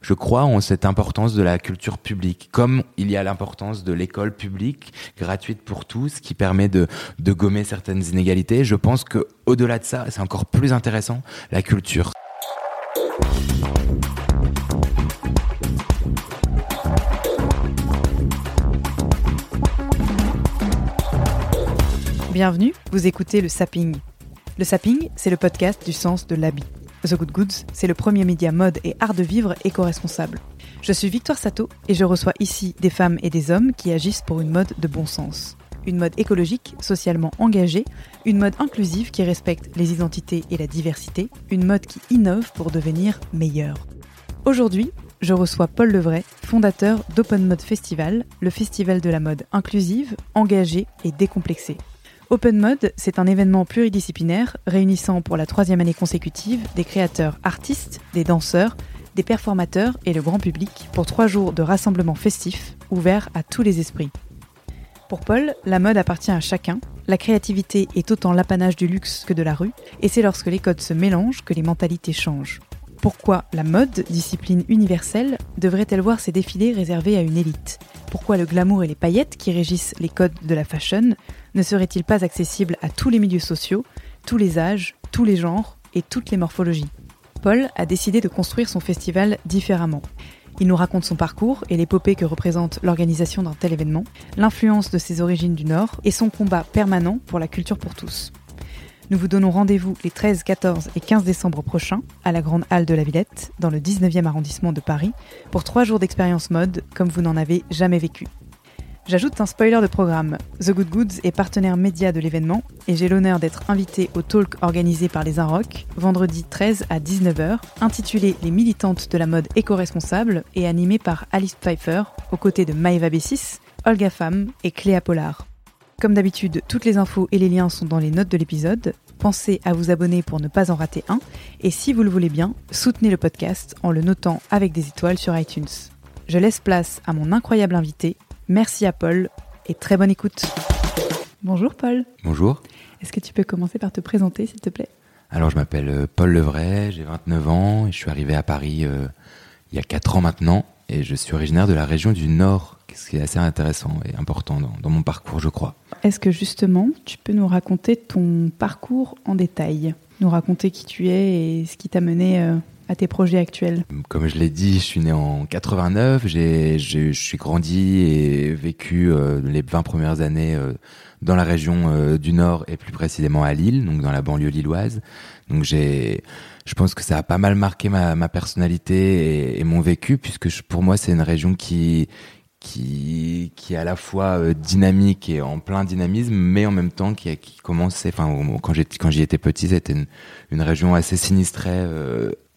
Je crois en cette importance de la culture publique, comme il y a l'importance de l'école publique gratuite pour tous, qui permet de, gommer certaines inégalités. Je pense que au-delà de ça, c'est encore plus intéressant la culture. Bienvenue, vous écoutez le Sapping. Le Sapping, c'est le podcast du sens de l'habit. The Good Goods, c'est le premier média mode et art de vivre éco-responsable. Je suis Victoire Sato et je reçois ici des femmes et des hommes qui agissent pour une mode de bon sens. Une mode écologique, socialement engagée, une mode inclusive qui respecte les identités et la diversité, une mode qui innove pour devenir meilleure. Aujourd'hui, je reçois Paul Levray, fondateur d'Open Mode Festival, le festival de la mode inclusive, engagée et décomplexée. Open Mode, c'est un événement pluridisciplinaire réunissant pour la troisième année consécutive des créateurs artistes, des danseurs, des performateurs et le grand public pour trois jours de rassemblement festif ouverts à tous les esprits. Pour Paul, la mode appartient à chacun, la créativité est autant l'apanage du luxe que de la rue, et c'est lorsque les codes se mélangent que les mentalités changent. Pourquoi la mode, discipline universelle, devrait-elle voir ses défilés réservés à une élite? Pourquoi le glamour et les paillettes qui régissent les codes de la fashion ne seraient-ils pas accessibles à tous les milieux sociaux, tous les âges, tous les genres et toutes les morphologies? Paul a décidé de construire son festival différemment. Il nous raconte son parcours et l'épopée que représente l'organisation d'un tel événement, l'influence de ses origines du Nord et son combat permanent pour la culture pour tous. Nous vous donnons rendez-vous les 13, 14 et 15 décembre prochains à la Grande Halle de la Villette, dans le 19e arrondissement de Paris, pour trois jours d'expérience mode comme vous n'en avez jamais vécu. J'ajoute un spoiler de programme. The Good Goods est partenaire média de l'événement et j'ai l'honneur d'être invité au talk organisé par les Inrock vendredi 13 à 19h, intitulé Les militantes de la mode éco-responsable et animé par Alice Pfeiffer aux côtés de Maëva Bessis, Olga Pham et Cléa Pollard. Comme d'habitude, toutes les infos et les liens sont dans les notes de l'épisode. Pensez à vous abonner pour ne pas en rater un. Et si vous le voulez bien, soutenez le podcast en le notant avec des étoiles sur iTunes. Je laisse place à mon incroyable invité. Merci à Paul et très bonne écoute. Bonjour Paul. Bonjour. Est-ce que tu peux commencer par te présenter s'il te plaît? Alors je m'appelle euh, Paul Levray, j'ai 29 ans et je suis arrivé à Paris euh, il y a 4 ans maintenant et je suis originaire de la région du Nord, ce qui est assez intéressant et important dans, dans mon parcours je crois. Est-ce que justement tu peux nous raconter ton parcours en détail? Nous raconter qui tu es et ce qui t'a mené euh, à tes projets actuels Comme je l'ai dit, je suis né en 89, j'ai, je suis grandi et vécu euh, les 20 premières années euh, dans la région euh, du Nord et plus précisément à Lille, donc dans la banlieue lilloise. Donc je pense que ça a pas mal marqué ma, personnalité et, mon vécu, puisque pour moi c'est une région qui qui qui est à la fois dynamique et en plein dynamisme, mais en même temps qui, qui commence, enfin quand quand j'y étais petit, c'était une, une région assez sinistrée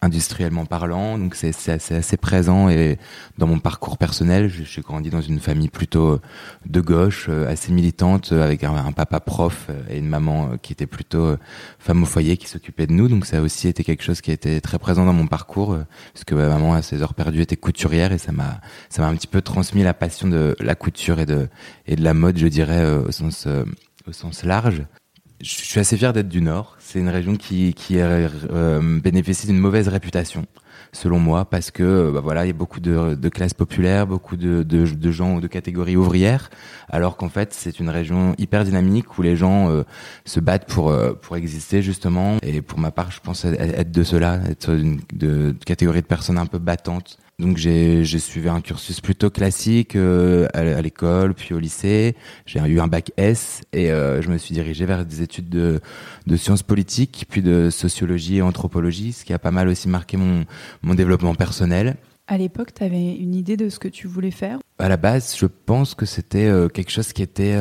industriellement parlant, donc c'est assez, présent et dans mon parcours personnel, je- j'ai grandi dans une famille plutôt de gauche, euh, assez militante, euh, avec un, papa prof euh, et une maman euh, qui était plutôt euh, femme au foyer qui s'occupait de nous, donc ça a aussi été quelque chose qui a été très présent dans mon parcours, euh, puisque ma maman à ses heures perdues était couturière et ça m'a un petit peu transmis la passion de la couture et de la mode, je dirais euh, euh, au sens large. Je suis assez fier d'être du Nord. C'est une région qui, qui euh, bénéficie d'une mauvaise réputation, selon moi, parce que bah voilà, il y a beaucoup de, de classes populaires, beaucoup de, de, de gens de catégories ouvrières, alors qu'en fait c'est une région hyper dynamique où les gens euh, se battent pour euh, pour exister justement. Et pour ma part, je pense être de cela, être d'une de catégorie de personnes un peu battantes. Donc j'ai suivi un cursus plutôt classique euh, à, l'école, puis au lycée. J'ai eu un bac S et euh, je me suis dirigé vers des études de, de sciences politiques, puis de sociologie et anthropologie, ce qui a pas mal aussi marqué mon, mon développement personnel. À l'époque, tu avais une idée de ce que tu voulais faire? À la base, je pense que c'était euh, quelque chose qui était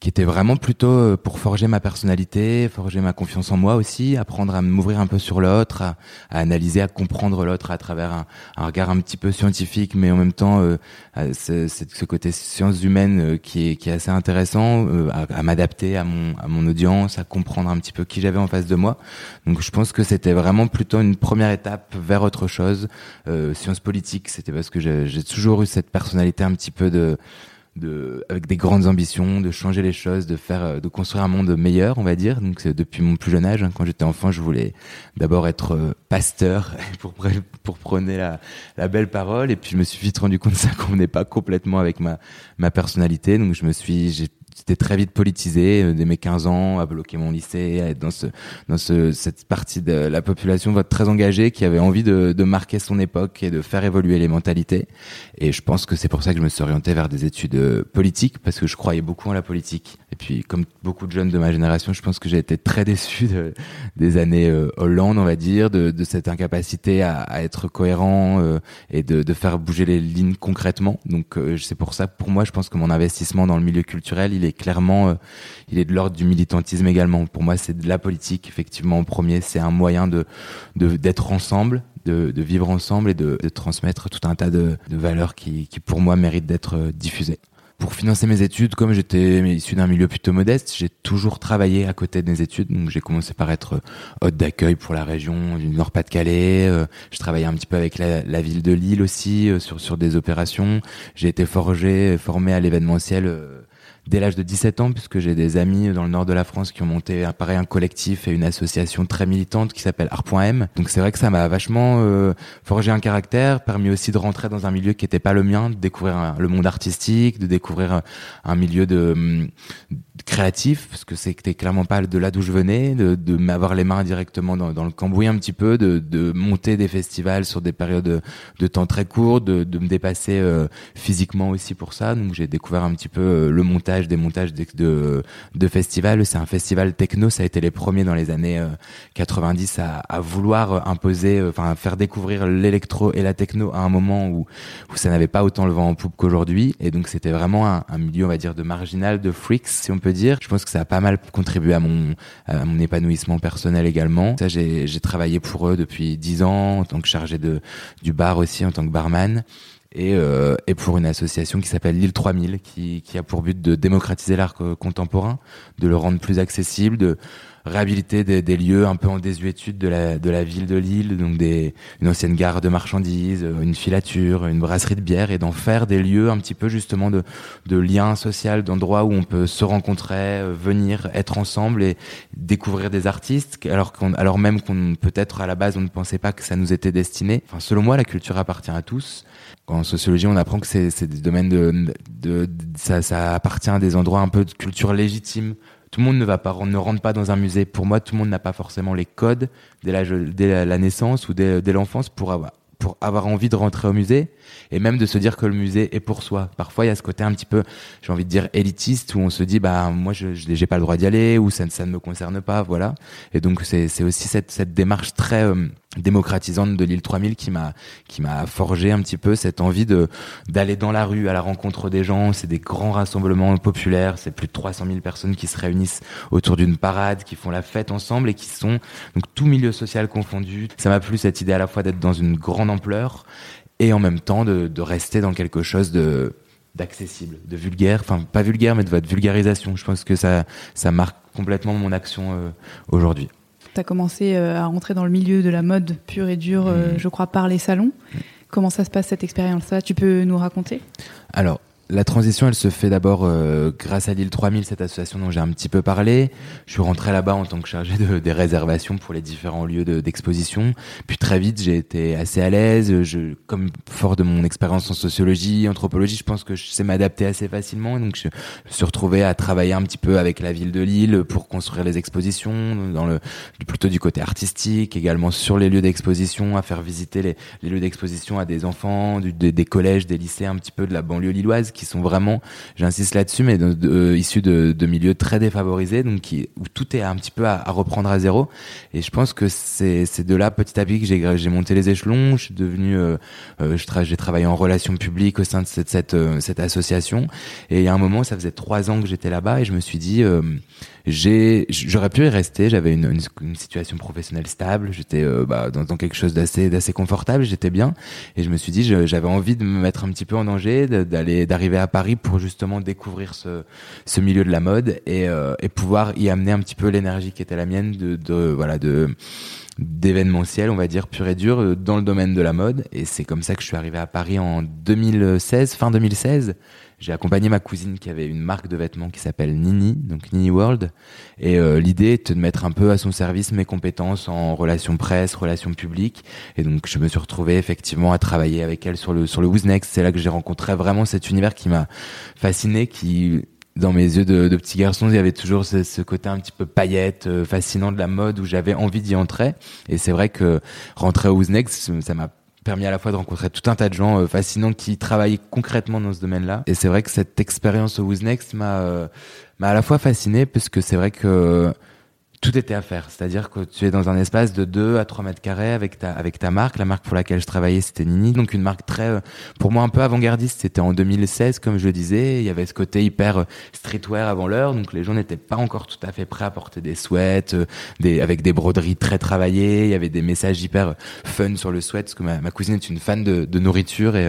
qui était vraiment plutôt euh, pour forger ma personnalité, forger ma confiance en moi aussi, apprendre à m'ouvrir un peu sur l'autre, à, analyser, à comprendre l'autre à travers un, regard un petit peu scientifique, mais en même temps euh, ce, côté sciences humaines euh, qui, est, assez intéressant, euh, à, à m'adapter à mon, à mon audience, à comprendre un petit peu qui j'avais en face de moi. Donc je pense que c'était vraiment plutôt une première étape vers autre chose. sciences politiques, c'était parce que j'ai toujours eu cette personnalité un petit peu de de, avec des grandes ambitions, de changer les choses, de faire, euh, de construire un monde meilleur, on va dire. Donc depuis mon plus jeune âge, hein, quand j'étais enfant, je voulais d'abord être euh, pasteur pour pour prôner la, la belle parole, et puis je me suis vite rendu compte que ça convenait pas complètement avec ma ma personnalité. Donc je me suis, j'ai c'était très vite politisé. Euh, dès mes 15 ans à bloquer mon lycée à être dans ce dans ce cette partie de la population très engagée qui avait envie de, de marquer son époque et de faire évoluer les mentalités. Et je pense que c'est pour ça que je me suis orienté vers des études euh, politiques parce que je croyais beaucoup en la politique. Et puis comme beaucoup de jeunes de ma génération je pense que j'ai été très déçu de, des années euh, Hollande on va dire de, de cette incapacité à, à être cohérent et de, de faire bouger les lignes concrètement. Donc c'est pour ça pour moi je pense que mon investissement dans le milieu culturel il est clairement, euh, il est de l'ordre du militantisme également. Pour moi, c'est de la politique, effectivement, en premier. C'est un moyen de d'être ensemble, de, vivre ensemble et de, transmettre tout un tas de, valeurs qui, pour moi, méritent d'être euh, diffusées. Pour financer mes études, comme j'étais issu d'un milieu plutôt modeste, j'ai toujours travaillé à côté de mes études. Donc j'ai commencé par être euh, hôte d'accueil pour la région du Nord-Pas-de-Calais. je travaillais un petit peu avec la, ville de Lille aussi sur sur des opérations. J'ai été forgé, formé à l'événementiel dès l'âge de 17 ans, puisque j'ai des amis dans le nord de la France qui ont monté pareil un collectif et une association très militante qui s'appelle Art.m. Donc c'est vrai que ça m'a vachement euh, forgé un caractère, permis aussi de rentrer dans un milieu qui n'était pas le mien, de découvrir le monde artistique, de découvrir un, milieu de, hum, créatif, parce que c'était clairement pas de là d'où je venais, de, de m'avoir les mains directement dans, dans, le cambouis un petit peu, de, de monter des festivals sur des périodes de, temps très courtes, de, de me dépasser euh, physiquement aussi pour ça. Donc j'ai découvert un petit peu euh, le montage, des montages de, de, festivals. C'est un festival techno, ça a été les premiers dans les années 90 euh, à, à vouloir imposer, enfin faire découvrir l'électro et la techno à un moment où, où ça n'avait pas autant le vent en poupe qu'aujourd'hui. Et donc c'était vraiment un, un milieu, on va dire, de marginal, de freaks, si on peut dire. Je pense que ça a pas mal contribué à mon, épanouissement personnel également. Ça, j'ai, travaillé pour eux depuis dix ans en tant que chargé de, du bar aussi, en tant que barman. Et, euh, et pour une association qui s'appelle l'île 3000 qui, qui a pour but de démocratiser l'art contemporain, de le rendre plus accessible, de réhabiliter des, des, lieux un peu en désuétude de la, de la ville de Lille, donc des, une ancienne gare de marchandises, une filature, une brasserie de bière, et d'en faire des lieux un petit peu justement de, de lien social, d'endroits où on peut se rencontrer, euh, venir, être ensemble et découvrir des artistes, alors, alors même qu'on peut-être à la base on ne pensait pas que ça nous était destiné. Enfin, selon moi, la culture appartient à tous. En sociologie, on apprend que c'est, c'est des domaines de, de, de ça, ça appartient à des endroits un peu de culture légitime tout le monde ne va pas, ne rentre pas dans un musée. Pour moi, tout le monde n'a pas forcément les codes dès la, naissance ou dès, l'enfance pour avoir envie de rentrer au musée et même de se dire que le musée est pour soi. Parfois, il y a ce côté un petit peu, j'ai envie de dire élitiste où on se dit bah moi je j'ai pas le droit d'y aller ou ça, ne me concerne pas, voilà. Et donc c'est aussi cette démarche très euh, démocratisante de l'île 3000 qui m'a forgé un petit peu cette envie d'aller dans la rue à la rencontre des gens c'est des grands rassemblements populaires c'est plus de 300 000 personnes qui se réunissent autour d'une parade qui font la fête ensemble et qui sont donc tout milieu social confondu ça m'a plu cette idée à la fois d'être dans une grande ampleur et en même temps de, de rester dans quelque chose de d'accessible, de vulgaire, enfin pas vulgaire mais de votre vulgarisation. Je pense que ça ça marque complètement mon action euh, aujourd'hui tu as commencé euh, à rentrer dans le milieu de la mode pure et dure, euh, mm. je crois, par les salons. Mm. Comment ça se passe cette expérience-là? Tu peux nous raconter? Alors, la transition, elle se fait d'abord euh, grâce à l'île 3000, cette association dont j'ai un petit peu parlé. Je suis rentré là-bas en tant que chargé de, des réservations pour les différents lieux d'exposition. Puis très vite, j'ai été assez à l'aise. Je, comme fort de mon expérience en sociologie, anthropologie, je pense que je sais m'adapter assez facilement. Donc je, me suis retrouvé à travailler un petit peu avec la ville de Lille pour construire les expositions, dans le plutôt du côté artistique, également sur les lieux d'exposition, à faire visiter les, les lieux d'exposition à des enfants, des collèges, des lycées, un petit peu de la banlieue lilloise qui sont vraiment, j'insiste là-dessus, mais de, issus de, milieux très défavorisés, donc où tout est un petit peu à, reprendre à zéro. Et je pense que c'est de là petit à petit que j'ai monté les échelons. Je suis devenu, euh, euh j'ai travaillé en relations publiques au sein de cette cette, euh, association. Et il y a un moment, ça faisait trois ans que j'étais là-bas, et je me suis dit euh, j'aurais pu y rester. J'avais une, une, une, situation professionnelle stable. J'étais euh, bah, dans, dans, quelque chose d'assez d'assez confortable. J'étais bien. Et je me suis dit j'avais envie de me mettre un petit peu en danger d'aller d'arriver à Paris pour justement découvrir ce ce milieu de la mode et, euh, et pouvoir y amener un petit peu l'énergie qui était la mienne de, de voilà de d'événementiel, on va dire pur et dur, euh, dans le domaine de la mode. Et c'est comme ça que je suis arrivé à Paris en 2016, fin 2016. J'ai accompagné ma cousine qui avait une marque de vêtements qui s'appelle Nini, donc Nini World. Et euh, l'idée était de mettre un peu à son service mes compétences en relations presse, relations publiques. Et donc je me suis retrouvé effectivement à travailler avec elle sur le sur le Who's. C'est là que j'ai rencontré vraiment cet univers qui m'a fasciné, qui dans mes yeux de, de, petit garçon, il y avait toujours ce, côté un petit peu paillette, euh, fascinant de la mode où j'avais envie d'y entrer. Et c'est vrai que rentrer au Next, ça m'a permis à la fois de rencontrer tout un tas de gens euh, fascinants qui travaillent concrètement dans ce domaine-là. Et c'est vrai que cette expérience au Who's Next m'a euh, à la fois fasciné parce que c'est vrai que tout était à faire. C'est-à-dire que tu es dans un espace de 2 à 3 mètres carrés avec ta, avec ta marque. La marque pour laquelle je travaillais, c'était Nini. Donc une marque très, euh, pour moi, un peu avant-gardiste. C'était en 2016, comme je le disais. Il y avait ce côté hyper euh, streetwear avant l'heure. Donc les gens n'étaient pas encore tout à fait prêts à porter des sweats, euh, des, avec des broderies très travaillées. Il y avait des messages hyper fun sur le sweat. Parce que ma, ma cousine est une fan de, de nourriture et,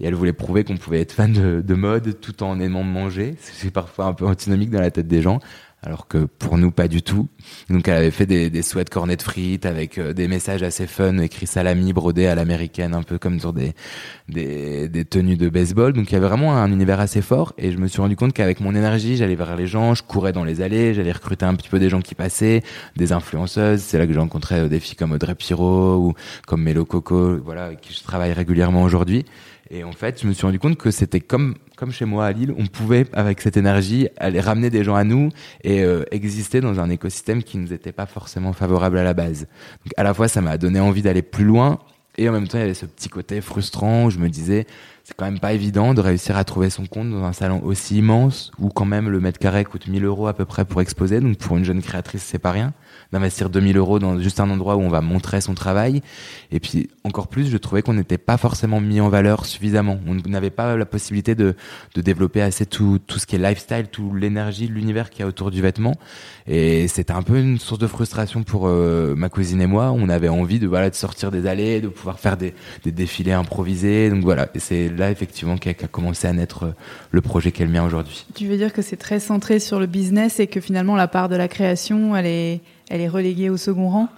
et elle voulait prouver qu'on pouvait être fan de, de mode tout en aimant manger. C'est parfois un peu antinomique dans la tête des gens alors que pour nous pas du tout. Donc elle avait fait des, des sweats cornets de frites avec euh, des messages assez fun, écrit salami brodé à l'américaine, un peu comme sur des, des, des tenues de baseball. Donc il y avait vraiment un univers assez fort et je me suis rendu compte qu'avec mon énergie, j'allais vers les gens, je courais dans les allées, j'allais recruter un petit peu des gens qui passaient, des influenceuses. C'est là que j'ai rencontré euh, des filles comme Audrey Pirot ou comme Melo Coco, voilà, avec qui je travaille régulièrement aujourd'hui. Et en fait, je me suis rendu compte que c'était comme comme chez moi à Lille, on pouvait avec cette énergie aller ramener des gens à nous et euh, exister dans un écosystème qui nous était pas forcément favorable à la base. Donc à la fois, ça m'a donné envie d'aller plus loin et en même temps, il y avait ce petit côté frustrant où je me disais, c'est quand même pas évident de réussir à trouver son compte dans un salon aussi immense où quand même le mètre carré coûte 1000 euros à peu près pour exposer. Donc pour une jeune créatrice, c'est pas rien d'investir 2000 euros dans juste un endroit où on va montrer son travail. Et puis encore plus, je trouvais qu'on n'était pas forcément mis en valeur suffisamment. On n'avait pas la possibilité de, de développer assez tout, tout ce qui est lifestyle, tout l'énergie, l'univers qu'il y a autour du vêtement. Et c'était un peu une source de frustration pour euh, ma cousine et moi. On avait envie de voilà de sortir des allées, de pouvoir faire des, des défilés improvisés. Donc voilà, c'est là effectivement qu'a commencé à naître euh, le projet qu'elle mien aujourd'hui. Tu veux dire que c'est très centré sur le business et que finalement la part de la création, elle est elle est reléguée au second rang?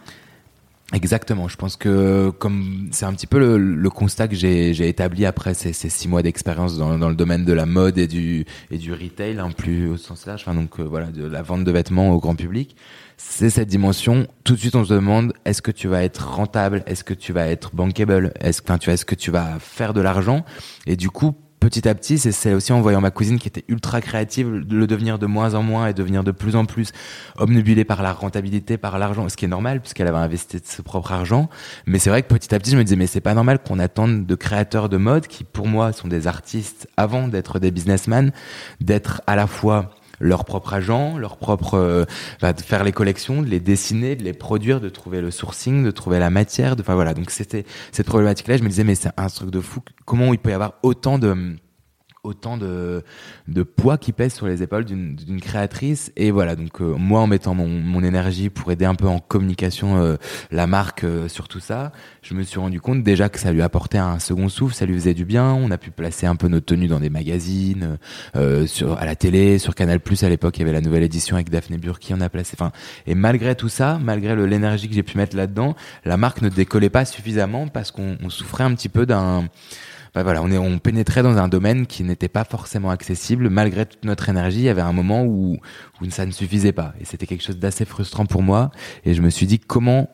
Exactement. Je pense que comme c'est un petit peu le, le constat que j'ai établi après ces, ces six mois d'expérience dans, dans, le domaine de la mode et du et du retail, hein, plus au sens large, enfin donc euh, voilà de la vente de vêtements au grand public, c'est cette dimension. Tout de suite, on se demande est-ce que tu vas être rentable, est-ce que tu vas être bankable, est-ce que tu que tu vas faire de l'argent? Et du coup petit à petit, c'est aussi en voyant ma cousine qui était ultra créative, le devenir de moins en moins et devenir de plus en plus obnubilée par la rentabilité, par l'argent, ce qui est normal puisqu'elle avait investi de son propre argent. Mais c'est vrai que petit à petit, je me disais, mais c'est pas normal qu'on attende de créateurs de mode qui, pour moi, sont des artistes avant d'être des businessmen, d'être à la fois leur propre agent, leur propre euh, bah, de faire les collections, de les dessiner, de les produire, de trouver le sourcing, de trouver la matière, de enfin voilà. Donc c'était cette problématique là, je me disais mais c'est un truc de fou. Comment il peut y avoir autant de autant de, de poids qui pèse sur les épaules d'une créatrice. Et voilà donc euh, moi en mettant mon, mon, énergie pour aider un peu en communication euh, la marque euh, sur tout ça je me suis rendu compte déjà que ça lui apportait un second souffle ça lui faisait du bien. On a pu placer un peu nos tenues dans des magazines sur à la télé sur Canal Plus à l'époque il y avait la nouvelle édition avec Daphné Burki on a placé. Enfin et malgré tout ça malgré l'énergie que j'ai pu mettre là dedans la marque ne décollait pas suffisamment parce qu'on souffrait un petit peu d'un bah voilà, on on pénétrait dans un domaine qui n'était pas forcément accessible malgré toute notre énergie. Il y avait un moment où, ça ne suffisait pas, et c'était quelque chose d'assez frustrant pour moi. Et je me suis dit comment,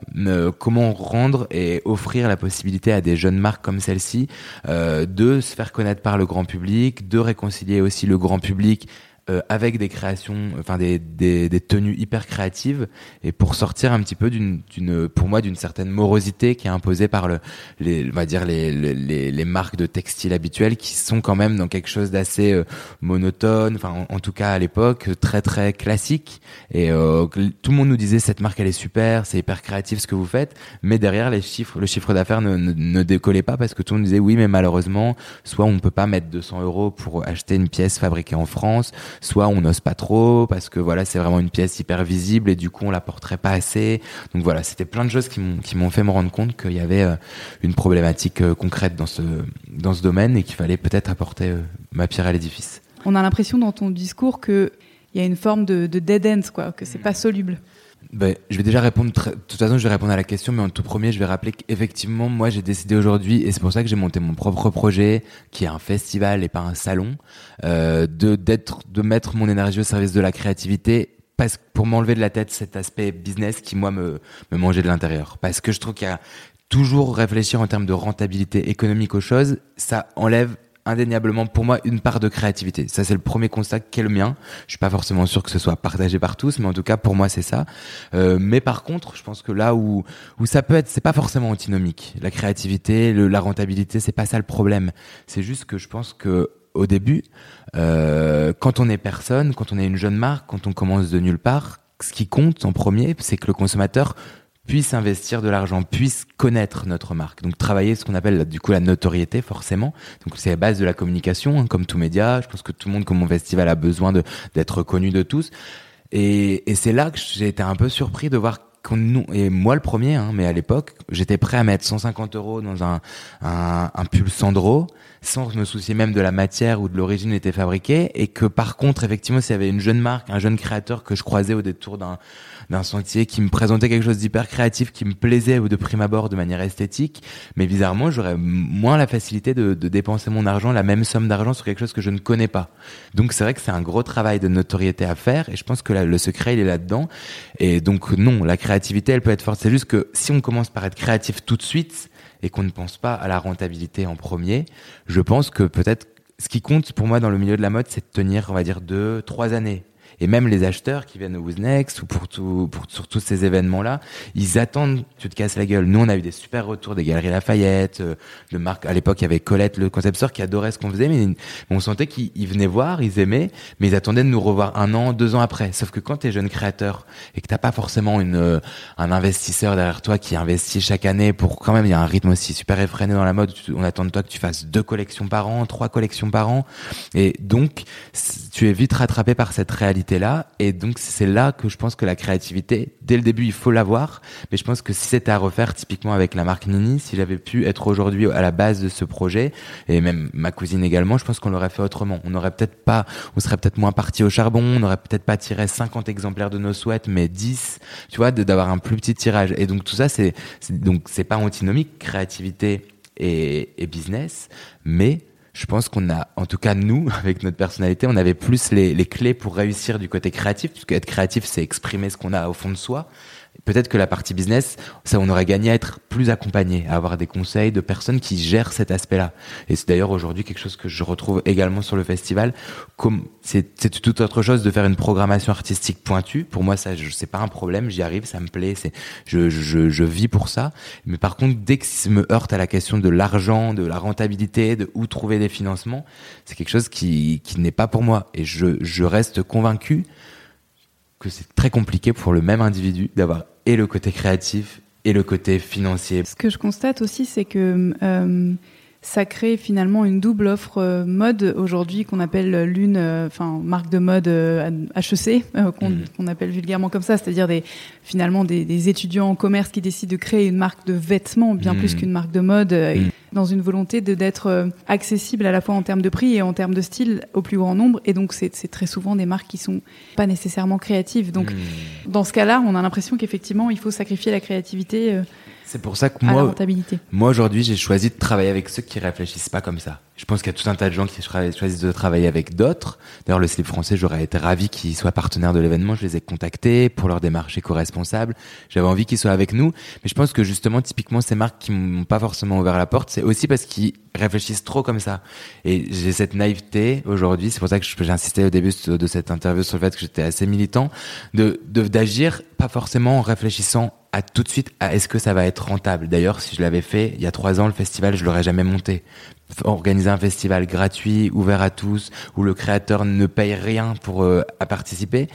comment rendre et offrir la possibilité à des jeunes marques comme celle-ci euh, de se faire connaître par le grand public, de réconcilier aussi le grand public euh, avec des créations, enfin des, des, des, tenues hyper créatives, et pour sortir un petit peu d'une, pour moi, d'une certaine morosité qui est imposée par le, les, on va dire les, les, les marques de textiles habituelles, qui sont quand même dans quelque chose d'assez euh, monotone, enfin en, tout cas à l'époque très très classique. Et euh, tout le monde nous disait cette marque elle est super, c'est hyper créatif ce que vous faites, mais derrière les chiffres, le chiffre d'affaires ne, ne, ne décollait pas parce que tout le monde disait oui, mais malheureusement, soit on peut pas mettre 200 euros pour acheter une pièce fabriquée en France, soit on n'ose pas trop parce que voilà c'est vraiment une pièce hyper visible et du coup on la porterait pas assez. Donc voilà, c'était plein de choses qui m'ont qui m'ont fait me rendre compte qu'il y avait euh, une problématique euh, concrète dans ce dans ce domaine et qu'il fallait peut-être apporter euh, ma pierre à l'édifice. On a l'impression dans ton discours que il y a une forme de, de dead end quoi, que c'est pas soluble. Ben, je vais déjà répondre. De toute façon, je vais répondre à la question, mais en tout premier, je vais rappeler qu'effectivement, moi, j'ai décidé aujourd'hui, et c'est pour ça que j'ai monté mon propre projet, qui est un festival et pas un salon, euh, de d'être, de mettre mon énergie au service de la créativité, parce pour m'enlever de la tête cet aspect business qui moi me me mangeait de l'intérieur. Parce que je trouve qu'il y a toujours réfléchir en termes de rentabilité économique aux choses, ça enlève indéniablement pour moi une part de créativité. Ça c'est le premier constat qu'est le mien. Je suis pas forcément sûr que ce soit partagé par tous, mais en tout cas pour moi c'est ça. Euh, mais par contre, je pense que là où où ça peut être, c'est pas forcément antinomique. La créativité, la rentabilité, c'est pas ça le problème. C'est juste que je pense que au début, euh, quand on est personne, quand on est une jeune marque, quand on commence de nulle part, ce qui compte en premier, c'est que le consommateur puisse investir de l'argent, puisse connaître notre marque. Donc travailler ce qu'on appelle du coup la notoriété forcément. Donc c'est la base de la communication, hein, comme tout média. Je pense que tout le monde, comme mon festival, a besoin d'être connu de tous. Et, et c'est là que j'ai été un peu surpris de voir qu'on nous et moi le premier, hein, mais à l'époque, j'étais prêt à mettre 150 euros dans un, un, un pull Sandro sans me soucier même de la matière ou de l'origine était fabriquée et que par contre effectivement s'il y avait une jeune marque, un jeune créateur que je croisais au détour d'un d'un sentier qui me présentait quelque chose d'hyper créatif, qui me plaisait de prime abord de manière esthétique, mais bizarrement, j'aurais moins la facilité de, de, dépenser mon argent, la même somme d'argent sur quelque chose que je ne connais pas. Donc c'est vrai que c'est un gros travail de notoriété à faire, et je pense que le secret, il est là-dedans. Et donc non, la créativité, elle peut être forte. C'est juste que si on commence par être créatif tout de suite, et qu'on ne pense pas à la rentabilité en premier, je pense que peut-être ce qui compte pour moi dans le milieu de la mode, c'est de tenir, on va dire, deux, trois années et même les acheteurs qui viennent au Who's Next ou pour tout, pour, sur tous ces événements-là, ils attendent tu te casses la gueule. Nous, on a eu des super retours des Galeries Lafayette, euh, de marque, à l'époque, il y avait Colette, le concept store, qui adorait ce qu'on faisait, mais on sentait qu'ils venaient voir, ils aimaient, mais ils attendaient de nous revoir un an, deux ans après. Sauf que quand t'es jeune créateur et que t'as pas forcément une, euh, un investisseur derrière toi qui investit chaque année pour quand même, il y a un rythme aussi super effréné dans la mode, on attend de toi que tu fasses deux collections par an, trois collections par an, et donc, tu es vite rattrapé par cette réalité là. Et donc c'est là que je pense que la créativité dès le début il faut l'avoir. Mais je pense que si c'était à refaire typiquement avec la marque Nini si j'avais pu être aujourd'hui à la base de ce projet et même ma cousine également je pense qu'on l'aurait fait autrement. On n'aurait peut-être pas on serait peut-être moins parti au charbon on n'aurait peut-être pas tiré 50 exemplaires de nos souhaits mais 10 tu vois d'avoir un plus petit tirage. Et donc tout ça c'est donc c'est pas antinomique créativité et, et business mais je pense qu'on a, en tout cas nous, avec notre personnalité, on avait plus les, clés pour réussir du côté créatif, puisque être créatif, c'est exprimer ce qu'on a au fond de soi peut-être que la partie business, ça, on aurait gagné à être plus accompagné, à avoir des conseils de personnes qui gèrent cet aspect-là. Et c'est d'ailleurs aujourd'hui quelque chose que je retrouve également sur le festival. C'est, tout autre chose de faire une programmation artistique pointue. Pour moi, ça, c'est pas un problème. J'y arrive, ça me plaît. C'est, je, je, je vis pour ça. Mais par contre, dès que ça me heurte à la question de l'argent, de la rentabilité, de où trouver des financements, c'est quelque chose qui, qui n'est pas pour moi. Et je, je reste convaincu que c'est très compliqué pour le même individu d'avoir et le côté créatif et le côté financier. Ce que je constate aussi, c'est que euh, ça crée finalement une double offre euh, mode aujourd'hui qu'on appelle l'une, euh, enfin marque de mode HEC, euh, qu'on mmh. qu appelle vulgairement comme ça, c'est-à-dire des finalement des, des, étudiants en commerce qui décident de créer une marque de vêtements bien mmh. plus qu'une marque de mode. Mmh dans une volonté de d'être euh, accessible à la fois en termes de prix et en termes de style au plus grand nombre. Et donc, c'est très souvent des marques qui sont pas nécessairement créatives. Donc, mmh. dans ce cas-là, on a l'impression qu'effectivement, il faut sacrifier la créativité. C'est pour ça que à moi, moi aujourd'hui, j'ai choisi de travailler avec ceux qui réfléchissent pas comme ça. Je pense qu'il y a tout un tas de gens qui cho- choisissent de travailler avec d'autres. D'ailleurs, le slip français, j'aurais été ravi qu'ils soient partenaires de l'événement. Je les ai contactés pour leur démarche éco-responsable. J'avais envie qu'ils soient avec nous. Mais je pense que justement, typiquement, ces marques qui m'ont pas forcément ouvert la porte, c'est aussi parce qu'ils réfléchissent trop comme ça. Et j'ai cette naïveté aujourd'hui. C'est pour ça que j'ai insisté au début de cette interview sur le fait que j'étais assez militant de- d'agir pas forcément en réfléchissant à tout de suite à est-ce que ça va être rentable. D'ailleurs, si je l'avais fait il y a trois ans, le festival, je l'aurais jamais monté. Organiser un festival gratuit, ouvert à tous, où le créateur ne paye rien pour euh, à participer,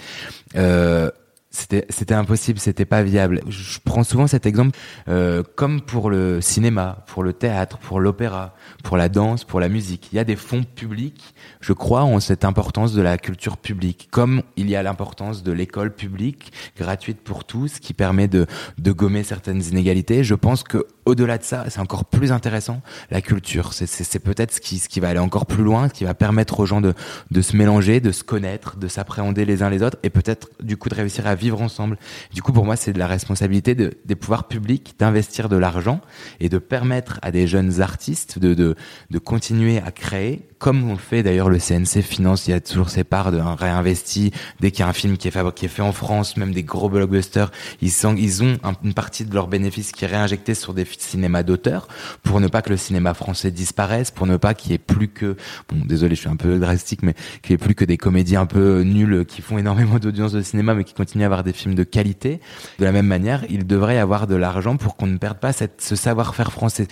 euh, c'était impossible, c'était pas viable. Je je prends souvent cet exemple euh, comme pour le cinéma, pour le théâtre, pour l'opéra, pour la danse, pour la musique. Il y a des fonds publics, je crois, en cette importance de la culture publique, comme il y a l'importance de l'école publique gratuite pour tous, qui permet de de gommer certaines inégalités. Je pense que au-delà de ça, c'est encore plus intéressant la culture. C'est peut-être ce qui va aller encore plus loin, ce qui va permettre aux gens de se mélanger, de se connaître, de s'appréhender les uns les autres, et peut-être du coup de réussir à vivre ensemble. Du coup, pour moi, c'est de la responsabilité de, des pouvoirs publics d'investir de l'argent et de permettre à des jeunes artistes de continuer à créer, comme on le fait d'ailleurs le CNC Finance, il y a toujours ses parts de réinvesti. Dès qu'il y a un film qui est, fait en France, même des gros blockbusters, ils, ont un- une partie de leurs bénéfices qui est réinjectée sur des cinémas d'auteur pour ne pas que le cinéma français disparaisse, pour ne pas qu'il y ait plus que, bon, désolé, je suis un peu drastique, mais qu'il y ait plus que des comédies un peu nulles qui font énormément d'audience de cinéma, mais qui continuent à avoir des films de qualité. De la même manière, il devrait y avoir de l'argent pour qu'on ne perde pas ce savoir-faire français,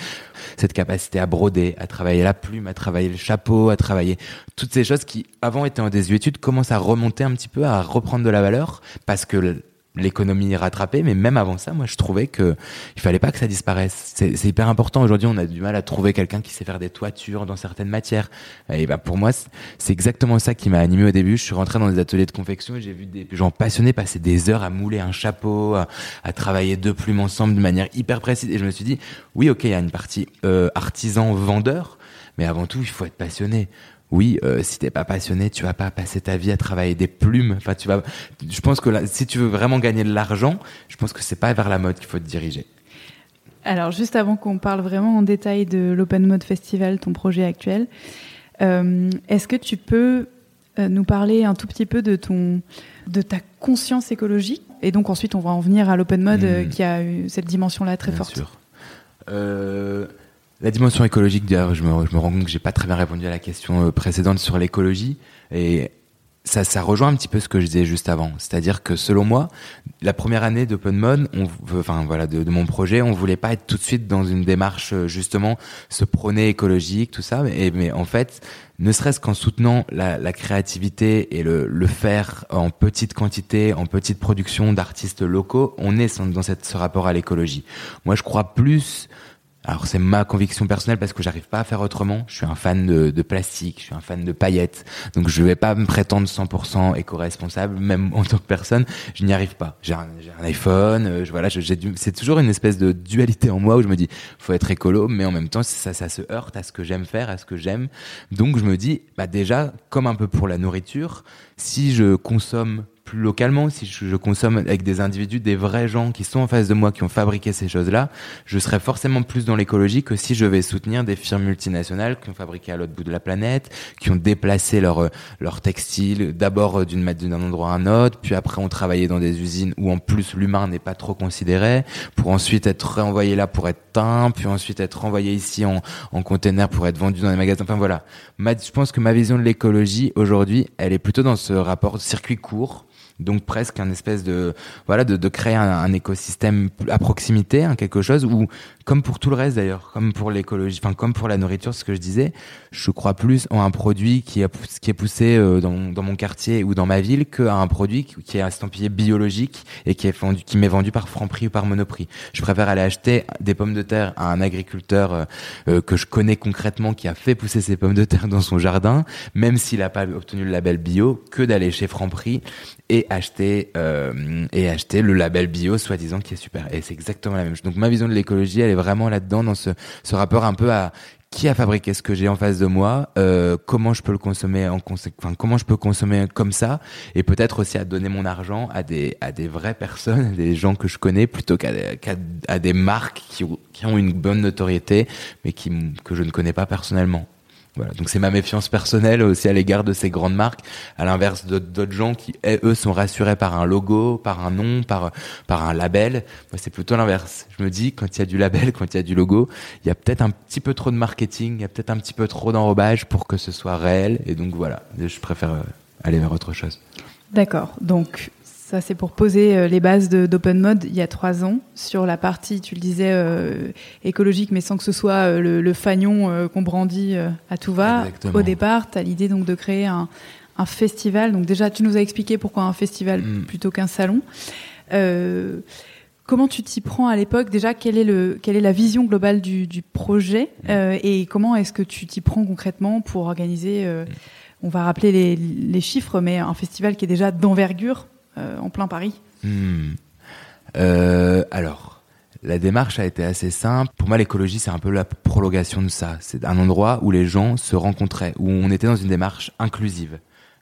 cette capacité à broder, à travailler la plume, à travailler le chapeau, à travailler toutes ces choses qui avant étaient en désuétude commencent à remonter un petit peu, à reprendre de la valeur parce que l'économie est rattrapée, mais même avant ça, moi, je trouvais que il fallait pas que ça disparaisse. C'est hyper important. Aujourd'hui, on a du mal à trouver quelqu'un qui sait faire des toitures dans certaines matières. Et bah, pour moi, c'est- exactement ça qui m'a animé au début. Je suis rentré dans des ateliers de confection et j'ai vu des gens passionnés passer des heures à mouler un chapeau, à, à travailler deux plumes ensemble de manière hyper précise. Et je me suis dit, oui, ok, il y a une partie euh, artisan-vendeur, mais avant tout, il faut être passionné. Oui, euh, si t'es pas passionné, tu vas pas passer ta vie à travailler des plumes. Enfin, tu vas. Je pense que là, si tu veux vraiment gagner de l'argent, je pense que c'est pas vers la mode qu'il faut te diriger. Alors, juste avant qu'on parle vraiment en détail de l'Open Mode Festival, ton projet actuel, euh, est-ce que tu peux euh, nous parler un tout petit peu de ton de ta conscience écologique? Et donc ensuite, on va en venir à l'Open Mode euh, Mm. qui a eu cette dimension-là très Bien forte. sûr. Euh, la dimension écologique, d'ailleurs, je me, rends compte que j'ai pas très bien répondu à la question euh, précédente sur l'écologie. Et ça, ça rejoint un petit peu ce que je disais juste avant. C'est-à-dire que selon moi, la première année d'Open Mode, on, veut- enfin voilà, de, mon projet, on voulait pas être tout de suite dans une démarche euh, justement se prôner écologique, tout ça. Mais, en fait, ne serait-ce qu'en soutenant la, créativité et le, faire en petite quantité, en petite production d'artistes locaux, on est dans ce rapport à l'écologie. Moi, je crois plus alors c'est ma conviction personnelle parce que j'arrive pas à faire autrement. Je suis un fan de, de plastique, je suis un fan de paillettes, donc je vais pas me prétendre 100% éco-responsable, même en tant que personne, je n'y arrive pas. J'ai un, un iPhone, euh, je, voilà, c'est toujours une espèce de dualité en moi où je me dis faut être écolo, mais en même temps ça, ça se heurte à ce que j'aime faire, à ce que j'aime. Donc je me dis bah déjà comme un peu pour la nourriture, si je consomme plus localement, si je, consomme avec des individus, des vrais gens qui sont en face de moi, qui ont fabriqué ces choses-là, je serais forcément plus dans l'écologie que si je vais soutenir des firmes multinationales qui ont fabriqué à l'autre bout de la planète, qui ont déplacé leur euh, leur textile d'abord euh, d'une d'un endroit à un autre, puis après ont travaillé dans des usines où en plus l'humain n'est pas trop considéré, pour ensuite être renvoyé là pour être puis ensuite être renvoyé ici en en container pour être vendu dans les magasins. Enfin voilà, je pense que ma vision de l'écologie aujourd'hui, elle est plutôt dans ce rapport circuit court donc presque un espèce de voilà de, créer un, un écosystème à proximité hein, quelque chose où comme pour tout le reste d'ailleurs comme pour l'écologie enfin comme pour la nourriture ce que je disais je crois plus en un produit qui, a, qui est poussé euh, dans, mon- quartier ou dans ma ville qu'à un produit qui, est estampillé biologique et qui est m'est vendu par Franprix ou par Monoprix. Je préfère aller acheter des pommes de terre à un agriculteur euh, euh, que je connais concrètement qui a fait pousser ses pommes de terre dans son jardin même s'il n'a pas obtenu le label bio que d'aller chez Franprix et acheter et acheter le label bio soi-disant qui est super. Et c'est exactement la même chose. Donc ma vision de l'écologie elle est vraiment là-dedans dans ce, ce rapport un peu à qui a fabriqué ce que j'ai en face de moi, euh, comment je peux le consommer en enfin, comment je peux consommer comme ça, et peut-être aussi à donner mon argent à des à des vraies personnes, des gens que je connais, plutôt qu'à à des marques qui, qui ont une bonne notoriété, mais qui que je ne connais pas personnellement. Voilà, donc c'est ma méfiance personnelle aussi à l'égard de ces grandes marques, à l'inverse d'autres gens qui, eux, sont rassurés par un logo, par un nom, par, par un label. Moi, c'est plutôt l'inverse. Je me dis, quand il y a du label, quand il y a du logo, il y a peut-être un petit peu trop de marketing, il y a peut-être un petit peu trop d'enrobage pour que ce soit réel. Et donc voilà, je préfère euh, aller vers autre chose. D'accord. Donc ça, c'est pour poser euh, les bases d'Open Mode il y a trois ans sur la partie, tu le disais, euh, écologique, mais sans que ce soit euh, le, fagnon qu'on brandit à tout va. Au départ, tu as l'idée donc de créer un, festival. Donc déjà, tu nous as expliqué pourquoi un festival mm. plutôt qu'un salon. comment tu t'y prends à l'époque? Déjà, quelle est, le, quelle est la vision globale du, projet? Mm. et comment est-ce que tu t'y prends concrètement pour organiser on va rappeler les, les, chiffres, mais un festival qui est déjà d'envergure en plein Paris hmm. euh, Alors, la démarche a été assez simple. Pour moi, l'écologie, c'est un peu la prolongation de ça. C'est un endroit où les gens se rencontraient, où on était dans une démarche inclusive,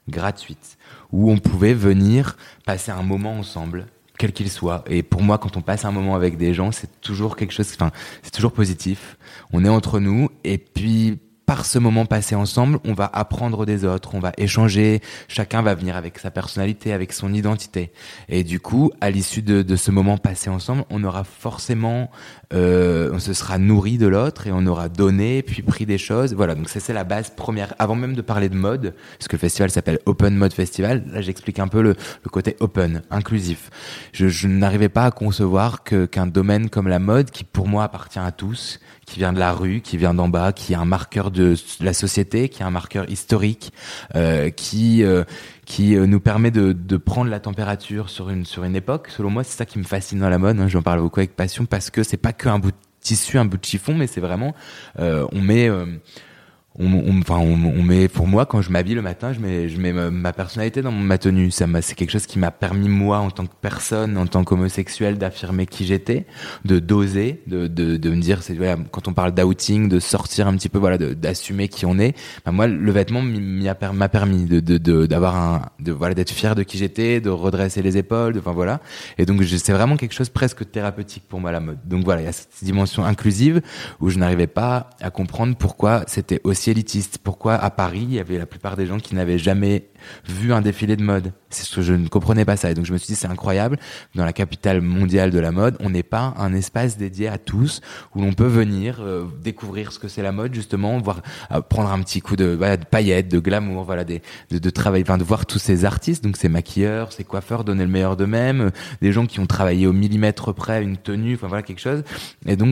gratuite, où on pouvait venir passer un moment ensemble, quel qu'il soit. Et pour moi, quand on passe un moment avec des gens, c'est toujours quelque chose, enfin, c'est toujours positif. On est entre nous, et puis par ce moment passé ensemble, on va apprendre des autres, on va échanger, chacun va venir avec sa personnalité, avec son identité. Et du coup, à l'issue de, de, ce moment passé ensemble, on aura forcément, euh, on se sera nourri de l'autre et on aura donné, puis pris des choses. Voilà, donc c'est la base première. Avant même de parler de mode, parce que le festival s'appelle Open Mode Festival, là j'explique un peu le, côté open, inclusif. Je, n'arrivais pas à concevoir qu'un domaine comme la mode, qui pour moi appartient à tous, qui vient de la rue, qui vient d'en bas, qui est un marqueur de la société, qui est un marqueur historique, euh, qui euh, qui euh, nous permet de, prendre la température sur une sur époque. Selon moi, c'est ça qui me fascine dans la mode. Hein. J'en parle beaucoup avec passion parce que c'est pas qu'un bout de tissu, un bout de chiffon, mais c'est vraiment euh, on met on, enfin, on, on, met pour moi quand je m'habille le matin, je mets, je mets ma, personnalité dans ma tenue. Ça c'est quelque chose qui m'a permis moi, en tant que personne, en tant qu'homosexuel, d'affirmer qui j'étais, de doser, de, de, de me dire, c'est voilà, quand on parle d'outing, de sortir un petit peu, voilà, d'assumer qui on est. Bah, moi, le vêtement m'a permis de, de, d'avoir un, de voilà, d'être fier de qui j'étais, de redresser les épaules, enfin voilà. Et donc, c'est vraiment quelque chose presque thérapeutique pour moi la mode. Donc voilà, il y a cette dimension inclusive où je n'arrivais pas à comprendre pourquoi c'était aussi élitiste Pourquoi à Paris, il y avait la plupart des gens qui n'avaient jamais vu un défilé de mode? C'est ce que je ne comprenais pas ça. Et donc je me suis dit, c'est incroyable, dans la capitale mondiale de la mode, on n'est pas un espace dédié à tous, où l'on peut venir euh, découvrir ce que c'est la mode, justement, voir euh, prendre un petit coup de, paillettes, de glamour, voilà, de, de travail, enfin, de voir tous ces artistes, donc ces maquilleurs, ces coiffeurs donner le meilleur d'eux-mêmes, euh, des gens qui ont travaillé au millimètre près une tenue, enfin voilà quelque chose. Et donc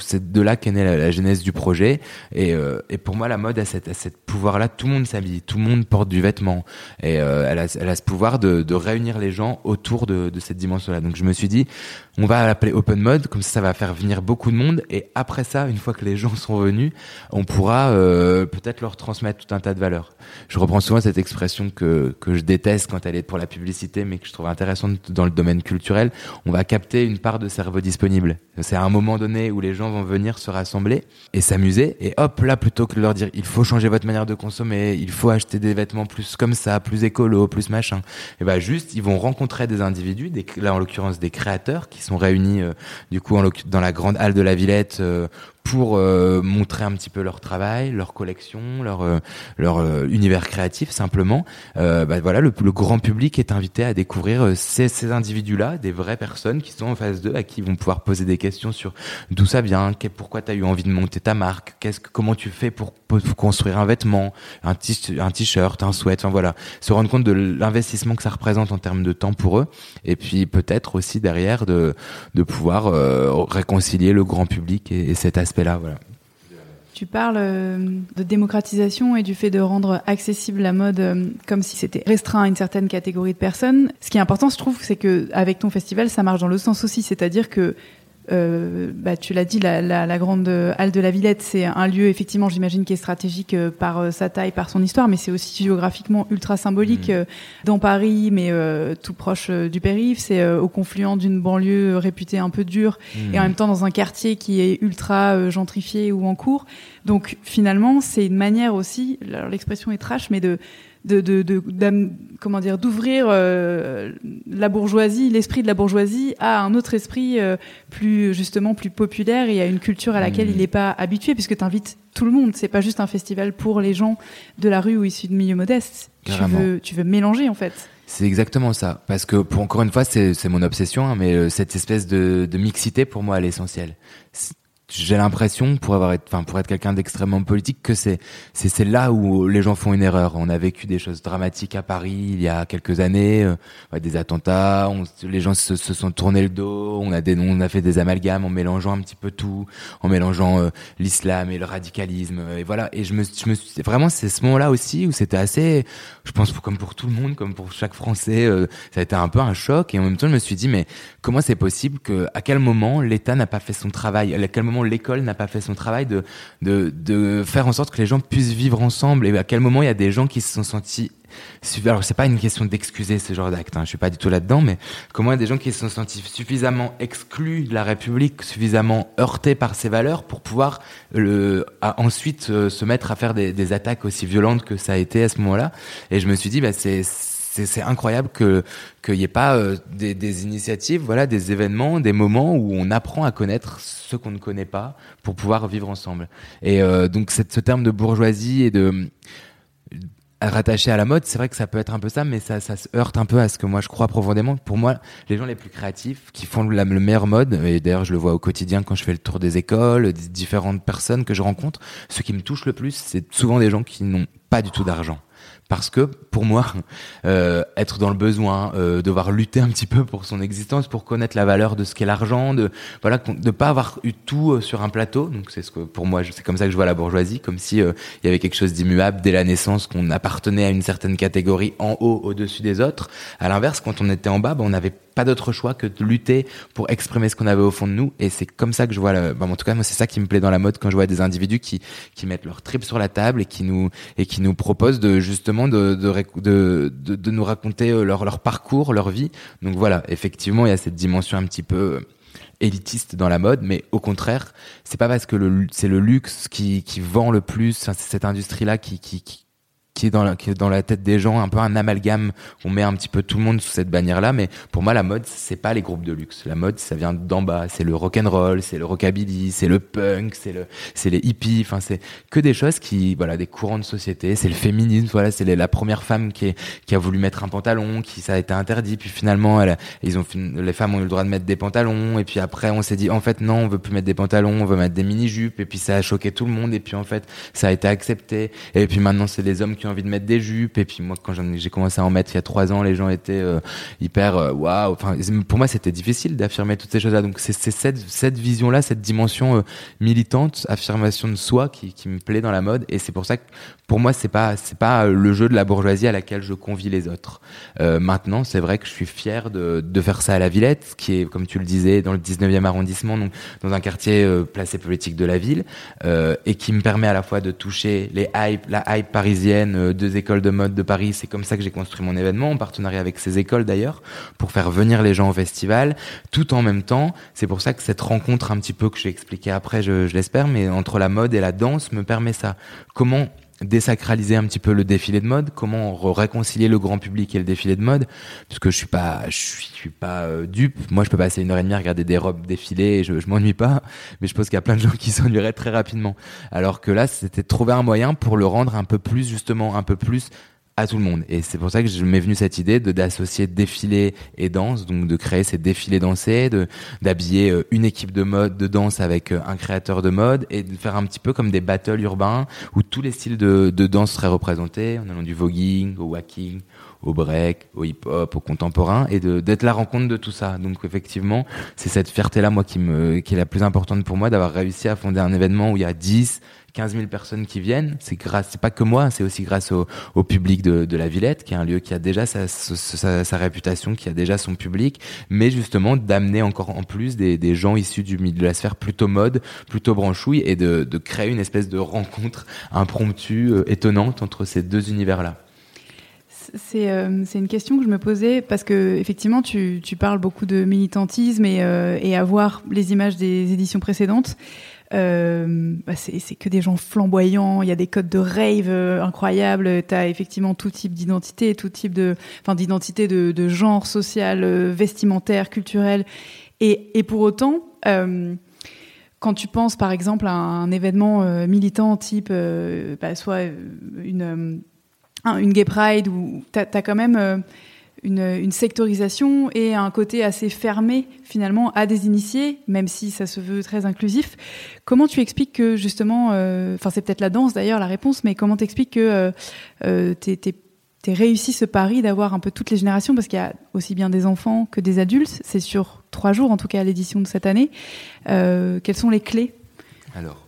C'est de là qu'est née la, genèse du projet. Et, euh, et, pour moi, la mode a cette, pouvoir-là. Tout le monde s'habille, tout le monde porte du vêtement. Et euh, elle, a, ce pouvoir de, réunir les gens autour de, de cette dimension-là. Donc je me suis dit, on va l'appeler Open Mode, comme ça, ça va faire venir beaucoup de monde. Et après ça, une fois que les gens sont venus, on pourra euh, peut-être leur transmettre tout un tas de valeurs. Je reprends souvent cette expression que, que je déteste quand elle est pour la publicité, mais que je trouve intéressante dans le domaine culturel. On va capter une part de cerveau disponible. C'est à un moment donné où les les gens vont venir se rassembler et s'amuser. Et hop, là, plutôt que de leur dire il faut changer votre manière de consommer, il faut acheter des vêtements plus comme ça, plus écolo, plus machin, et ben juste, ils vont rencontrer des individus, là en l'occurrence des créateurs qui sont réunis euh, du coup dans la grande halle de la Villette euh, pour euh, montrer un petit peu leur travail, leur collection, leur euh, leur euh, univers créatif simplement. bah, voilà, le, le, grand public est invité à découvrir ces, ces individus-là, des vraies personnes qui sont en face d'eux, à qui ils vont pouvoir poser des questions sur d'où ça vient, pourquoi tu as eu envie de monter ta marque, qu'est-ce que comment tu fais pour, construire un vêtement, un t-shirt, un sweat, enfin voilà, se rendre compte de l'investissement que ça représente en termes de temps pour eux, et puis peut-être aussi derrière de de pouvoir réconcilier le grand public et, et cet aspect Tu parles euh, de démocratisation et du fait de rendre accessible la mode euh, comme si c'était restreint à une certaine catégorie de personnes. Ce qui est important, je trouve, c'est que avec ton festival, ça marche dans le sens aussi, c'est-à-dire que euh, bah, tu l'as dit, la, la, la, grande halle de la Villette, c'est un lieu effectivement, j'imagine, qui est stratégique euh, par euh, sa taille, par son histoire, mais c'est aussi géographiquement ultra symbolique mmh. dans Paris, mais euh, tout proche du périph'. C'est au confluent d'une banlieue réputée un peu dure mmh. et en même temps dans un quartier qui est ultra gentrifié ou en cours. Donc finalement, c'est une manière aussi, alors l'expression est trash, mais de de, de, de comment dire d'ouvrir euh, la bourgeoisie, l'esprit de la bourgeoisie à un autre esprit euh, plus justement plus populaire et à une culture à laquelle mmh. il n'est pas habitué puisque tu invites tout le monde. C'est pas juste un festival pour les gens de la rue ou issus de milieux modestes. Tu veux, tu veux mélanger en fait. C'est exactement ça. Parce que, pour encore une fois, c'est mon obsession, hein, mais euh, cette espèce de, de, mixité, pour moi, elle est essentielle j'ai l'impression pour avoir enfin pour être quelqu'un d'extrêmement politique que c'est c'est là où les gens font une erreur. On a vécu des choses dramatiques à Paris il y a quelques années, euh, des attentats, on, les gens se, se, sont tournés le dos, on a des on a fait des amalgames en mélangeant un petit peu tout, en mélangeant euh, l'islam et le radicalisme euh, et voilà. Et je me je me suis vraiment c'est ce moment-là aussi où c'était assez je pense comme pour tout le monde comme pour chaque français ça a été un peu un choc. Et en même temps je me suis dit mais comment c'est possible que à quel moment l'État n'a pas fait son travail? À quel moment l'école n'a pas fait son travail de, de, de faire en sorte que les gens puissent vivre ensemble et à quel moment il y a des gens qui se sont sentis alors c'est pas une question d'excuser ce genre d'acte, hein, je suis pas du tout là-dedans, mais comment il y a des gens qui se sont sentis suffisamment exclus de la République, suffisamment heurtés par ses valeurs pour pouvoir le, ensuite euh, se mettre à faire des, attaques aussi violentes que ça a été à ce moment-là. Et je me suis dit, bah, c'est c'est incroyable qu'il n'y ait pas euh, des, initiatives, voilà, des événements, des moments où on apprend à connaître ceux qu'on ne connaît pas pour pouvoir vivre ensemble. Et euh, donc ce terme de bourgeoisie et de rattaché à la mode, c'est vrai que ça peut être un peu ça, mais ça, se heurte un peu à ce que moi je crois profondément. Pour moi, les gens les plus créatifs, qui font le, le meilleur mode, et d'ailleurs je le vois au quotidien quand je fais le tour des écoles, des différentes personnes que je rencontre, ceux qui me touchent le plus, c'est souvent des gens qui n'ont pas du tout d'argent parce que pour moi, euh, être dans le besoin, euh, devoir lutter un petit peu pour son existence, pour connaître la valeur de ce qu'est l'argent, de voilà, de pas avoir eu tout euh, sur un plateau. Donc c'est ce que pour moi, c'est comme ça que je vois la bourgeoisie, comme si euh, il y avait quelque chose d'immuable dès la naissance, qu'on appartenait à une certaine catégorie en haut, au-dessus des autres. À l'inverse, quand on était en bas, ben, on avait pas d'autre choix que de lutter pour exprimer ce qu'on avait au fond de nous. Et c'est comme ça que je vois, le, en tout cas, moi, c'est ça qui me plaît dans la mode quand je vois des individus qui, qui mettent leur trip sur la table et qui nous, et qui nous proposent de, justement, de, de, de, nous raconter euh, leur, leur parcours, leur vie. Donc voilà, effectivement, il y a cette dimension un petit peu euh, élitiste dans la mode, mais au contraire, c'est pas parce que c'est le luxe qui, qui vend le plus, c'est cette industrie-là qui, qui est dans la, tête des gens, un peu un amalgame. On met un petit peu tout le monde sous cette bannière-là, mais pour moi, la mode, c'est pas les groupes de luxe. La mode, ça vient d'en bas. C'est le rock and roll, c'est le rockabilly, c'est le punk, c'est le, c'est les hippies. Enfin, c'est que des choses qui, voilà, des courants de société. C'est le féminisme. Voilà, c'est la première femme qui, a voulu mettre un pantalon, qui ça a été interdit. Puis finalement, elle, ils ont, les femmes ont eu le droit de mettre des pantalons. Et puis après, on s'est dit, en fait, non, on veut plus mettre des pantalons, on veut mettre des mini jupes. Et puis ça a choqué tout le monde. Et puis en fait, ça a été accepté. Et puis maintenant, c'est les hommes qui ont envie de mettre des jupes. Et puis moi, quand j'ai commencé à en mettre il y a trois ans, les gens étaient euh, hyper euh, waouh. Enfin, pour moi, c'était difficile d'affirmer toutes ces choses-là. Donc c'est cette, cette vision-là, cette dimension euh, militante, affirmation de soi, qui, me plaît dans la mode. Et c'est pour ça que pour moi, c'est pas pas le jeu de la bourgeoisie à laquelle je convie les autres. maintenant, c'est vrai que je suis fier de, de faire ça à la Villette, qui est, comme tu le disais, dans le 19e arrondissement, donc dans un quartier placé politique de la ville, et qui me permet à la fois de toucher les hype, la hype parisienne, de écoles de mode de Paris. C'est comme ça que j'ai construit mon événement, en partenariat avec ces écoles d'ailleurs, pour faire venir les gens au festival, tout en même temps. C'est pour ça que cette rencontre un petit peu que j'ai expliqué après, je l'espère, mais entre la mode et la danse me permet ça. Comment désacraliser un petit peu le défilé de mode, comment réconcilier le grand public et le défilé de mode, puisque je suis pas, je suis, pas euh, dupe. Moi, je peux passer une heure et demie à regarder des robes défiler et je, je m'ennuie pas, mais je pense qu'il y a plein de gens qui s'ennuieraient très rapidement. Alors que là, c'était trouver un moyen pour le rendre un peu plus justement, un peu plus à tout le monde. Et c'est pour ça que je m'est venu cette idée d'associer défilé et danse, donc de créer ces défilés dansés, d'habiller euh, une équipe de mode de danse avec euh, un créateur de mode et de faire un petit peu comme des battles urbains où tous les styles de, de danse seraient représentés, en allant du voguing au walking, au break, au hip-hop, au contemporain, et d'être la rencontre de tout ça. Donc effectivement, c'est cette fierté-là, moi, qui me, qui est la plus importante pour moi, d'avoir réussi à fonder un événement où il y a 10, 15 000 personnes qui viennent. C'est grâce, c'est pas que moi, c'est aussi grâce au, public de, la Villette, qui est un lieu qui a déjà sa, réputation, qui a déjà son public, mais justement d'amener encore en plus des, gens issus du de la sphère plutôt mode, plutôt branchouille, et de, créer une espèce de rencontre impromptue, euh, étonnante entre ces deux univers-là. Euh, c'est une question que je me posais parce que effectivement tu, tu parles beaucoup de militantisme et, euh, et à voir les images des éditions précédentes. Euh, bah c'est que des gens flamboyants, il y a des codes de rave euh, incroyables, tu as effectivement tout type d'identité, tout type de, enfin d'identité de, genre social, euh, vestimentaire, culturel. Et, pour autant, quand tu penses par exemple à un événement militant type, bah, soit une une gay pride tu as, quand même une, sectorisation et un côté assez fermé finalement à des initiés, même si ça se veut très inclusif. Comment tu expliques que justement, euh, enfin c'est peut-être la danse d'ailleurs la réponse, mais comment t'expliques que euh, euh t'es réussi ce pari d'avoir un peu toutes les générations? Parce qu'il y a aussi bien des enfants que des adultes. C'est sur trois jours en tout cas à l'édition de cette année. Euh, quelles sont les clés? Alors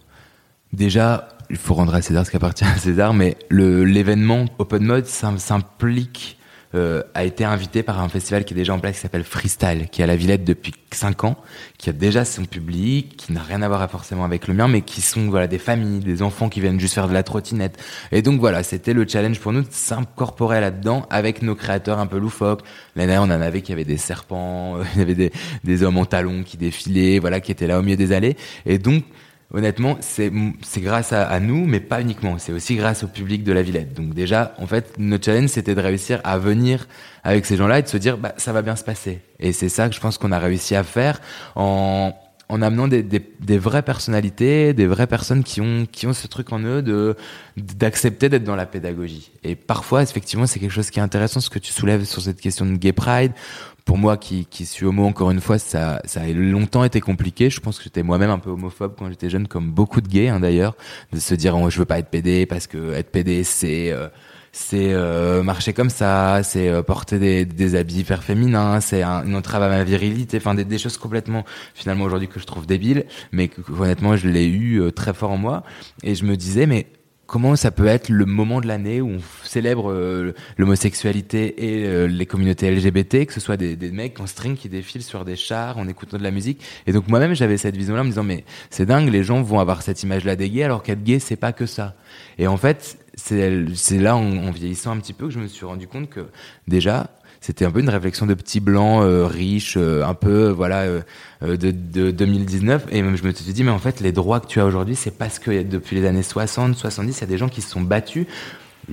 déjà il faut rendre à César ce qui appartient à César, mais l'événement Open Mode s'implique, euh, a été invité par un festival qui est déjà en place qui s'appelle Freestyle, qui est à la Villette depuis 5 ans, qui a déjà son public, qui n'a rien à voir forcément avec le mien, mais qui sont voilà des familles, des enfants qui viennent juste faire de la trottinette. Et donc voilà, c'était le challenge pour nous de s'incorporer là-dedans avec nos créateurs un peu loufoques. L'année on en avait qui avaient des serpents, il y avait des, des hommes en talons qui défilaient, voilà, qui étaient là au milieu des allées. Et donc honnêtement, c'est grâce à, nous, mais pas uniquement. C'est aussi grâce au public de la Villette. Donc déjà, en fait, notre challenge, c'était de réussir à venir avec ces gens-là et de se dire, bah, ça va bien se passer. Et c'est ça que je pense qu'on a réussi à faire en, en amenant des, des, des, vraies personnalités, des vraies personnes qui ont qui ont ce truc en eux d'accepter d'être dans la pédagogie. Et parfois, effectivement, c'est quelque chose qui est intéressant ce que tu soulèves sur cette question de gay pride pour moi qui, qui suis homo encore une fois ça, ça a longtemps été compliqué. Je pense que j'étais moi-même un peu homophobe quand j'étais jeune comme beaucoup de gays hein, d'ailleurs de se dire oh, je veux pas être PD parce que être PD c'est euh, c'est euh, marcher comme ça c'est euh, porter des, des habits hyper féminins c'est un, une entrave à ma virilité enfin des, des choses complètement finalement aujourd'hui que je trouve débiles mais que, honnêtement je l'ai eu très fort en moi. Et je me disais mais comment ça peut être le moment de l'année où on célèbre euh, l'homosexualité et euh, les communautés LGBT, que ce soit des, mecs en string qui défilent sur des chars en écoutant de la musique. Et donc moi-même j'avais cette vision-là en me disant mais c'est dingue, les gens vont avoir cette image-là des gays alors qu'être gay c'est pas que ça. Et en fait c'est là en vieillissant un petit peu que je me suis rendu compte que déjà c'était un peu une réflexion de petit blanc euh, riche, euh, un peu voilà euh, euh, de, de, 2019. Et même je me suis dit, mais en fait, les droits que tu as aujourd'hui, c'est parce que depuis les années 60, 70, il y a des gens qui se sont battus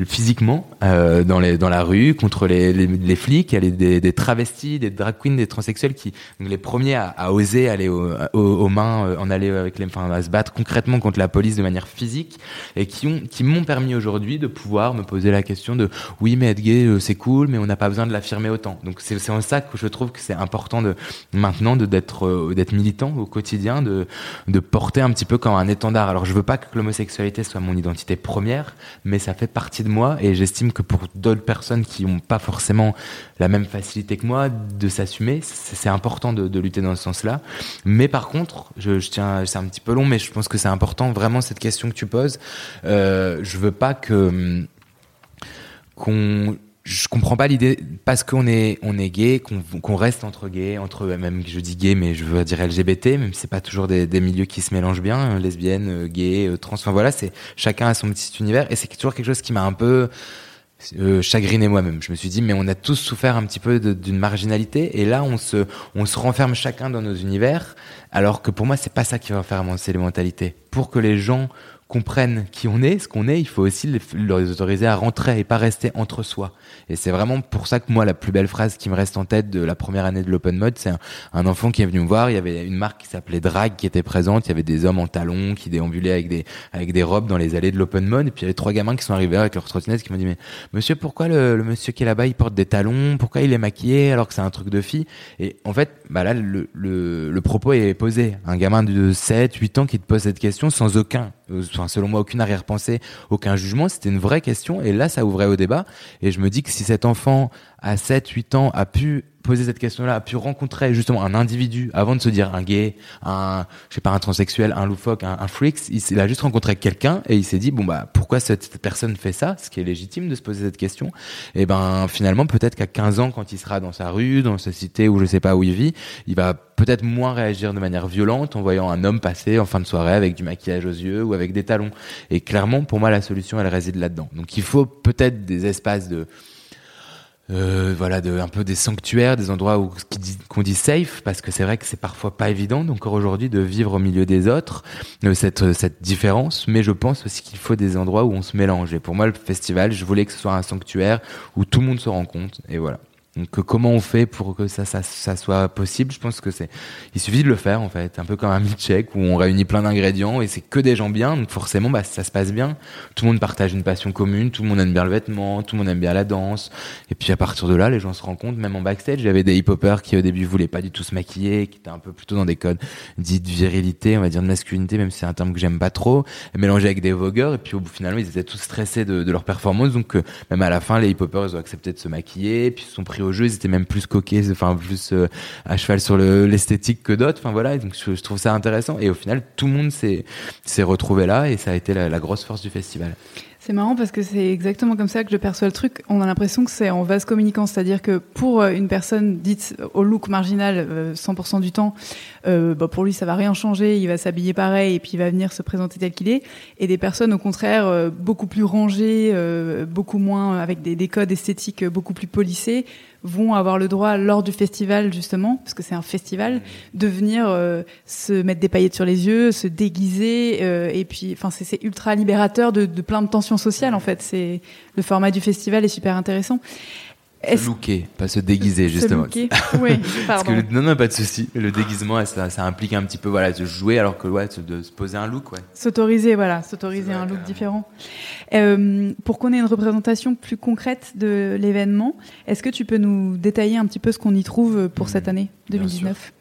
physiquement euh, dans la rue contre les, flics, il y a des, travestis, des drag queens, des transsexuels qui les premiers à, oser aller au, au, aux mains, euh, en aller avec les, enfin à se battre concrètement contre la police de manière physique et qui ont qui m'ont permis aujourd'hui de pouvoir me poser la question de oui mais être gay euh, c'est cool mais on n'a pas besoin de l'affirmer autant. Donc c'est c'est en ça que je trouve que c'est important de maintenant d'être militant au quotidien, de de porter un petit peu comme un étendard. Alors je veux pas que l'homosexualité soit mon identité première, mais ça fait partie de moi et j'estime que pour d'autres personnes qui n'ont pas forcément la même facilité que moi de s'assumer, c'est important de, lutter dans ce sens-là. Mais par contre, je, je tiens, c'est un petit peu long, mais je pense que c'est important vraiment cette question que tu poses. Euh, je veux pas que qu'on je comprends pas l'idée parce qu'on est on est gay qu'on reste entre gays entre même je dis gay mais je veux dire LGBT même c'est pas toujours des, milieux qui se mélangent bien hein, lesbiennes euh, gays euh, trans enfin voilà c'est chacun a son petit univers et c'est toujours quelque chose qui m'a un peu euh, chagriné moi-même. Je me suis dit mais on a tous souffert un petit peu d'une marginalité et là on se on se renferme chacun dans nos univers alors que pour moi c'est pas ça qui va faire avancer les mentalités. Pour que les gens comprennent qui on est, ce qu'on est, il faut aussi les, autoriser à rentrer et pas rester entre soi. Et c'est vraiment pour ça que moi, la plus belle phrase qui me reste en tête de la première année de l'open mode, c'est un, enfant qui est venu me voir. Il y avait une marque qui s'appelait Drag qui était présente. Il y avait des hommes en talons qui déambulaient avec des avec des robes dans les allées de l'open mode. Et puis il y avait trois gamins qui sont arrivés avec leurs trottinettes qui m'ont dit mais monsieur pourquoi le, le monsieur qui est là-bas il porte des talons? Pourquoi il est maquillé alors que c'est un truc de fille? Et en fait, bah là le, le, le propos est posé. Un gamin de 7, 8 ans qui te pose cette question sans aucun enfin, selon moi, aucune arrière-pensée, aucun jugement. C'était une vraie question. Et là, ça ouvrait au débat. Et je me dis que si cet enfant, à 7, 8 ans, a pu poser cette question-là, a pu rencontrer justement un individu avant de se dire un gay, un, je sais pas, un transsexuel, un loufoque, un, un freak, il, il, a juste rencontré quelqu'un et il s'est dit, bon, bah, pourquoi cette, personne fait ça? Ce qui est légitime de se poser cette question. Et ben, finalement, peut-être qu'à 15 ans, quand il sera dans sa rue, dans sa cité ou je sais pas où il vit, il va peut-être moins réagir de manière violente en voyant un homme passer en fin de soirée avec du maquillage aux yeux ou avec des talons. Et clairement, pour moi, la solution, elle réside là-dedans. Donc, il faut peut-être des espaces de, euh, voilà, de, un peu des sanctuaires, des endroits où qu'on dit safe, parce que c'est vrai que c'est parfois pas évident encore aujourd'hui de vivre au milieu des autres, euh, cette, cette différence. Mais je pense aussi qu'il faut des endroits où on se mélange. Et pour moi, le festival, je voulais que ce soit un sanctuaire où tout le monde se rencontre. Et voilà. Donc comment on fait pour que ça, soit possible Je pense que il suffit de le faire en fait, un peu comme un milkshake où on réunit plein d'ingrédients et c'est que des gens bien, donc forcément bah ça se passe bien. Tout le monde partage une passion commune, tout le monde aime bien le vêtement, tout le monde aime bien la danse, et puis à partir de là, les gens se rencontrent. Même en backstage, j'avais des hip-hoppers qui au début voulaient pas du tout se maquiller, qui étaient un peu plutôt dans des codes dits de virilité, on va dire de masculinité, même si c'est un terme que j'aime pas trop, mélangés avec des vogueurs, et puis au bout finalement ils étaient tous stressés de, leur performance, donc euh, même à la fin les hip-hoppers ils ont accepté de se maquiller, puis ils sont pris au jeu, ils étaient même plus coquets, enfin plus euh, à cheval sur l'esthétique que d'autres. Enfin voilà, donc je, trouve ça intéressant. Et au final, tout le monde s'est retrouvé là, et ça a été la, grosse force du festival. C'est marrant parce que c'est exactement comme ça que je perçois le truc. On a l'impression que c'est en vase communicant, c'est-à-dire que pour une personne dite au look marginal 100% du temps, euh, bah pour lui ça va rien changer, il va s'habiller pareil et puis il va venir se présenter tel qu'il est. Et des personnes au contraire euh, beaucoup plus rangées, euh, beaucoup moins avec des, des codes esthétiques beaucoup plus polissés, vont avoir le droit lors du festival justement, parce que c'est un festival, de venir euh, se mettre des paillettes sur les yeux, se déguiser, euh, et puis, enfin, c'est ultra libérateur de, de, plein de tensions sociales en fait. C'est le format du festival est super intéressant. Se looker, pas se déguiser se justement. Looker. Oui, Parce que le, non, non, pas de souci. Le déguisement, ça, ça, implique un petit peu, voilà, de jouer, alors que ouais, de se poser un look, ouais. S'autoriser, voilà, s'autoriser un look carrément. différent. Euh, pour qu'on ait une représentation plus concrète de l'événement, est-ce que tu peux nous détailler un petit peu ce qu'on y trouve pour mmh, cette année 2019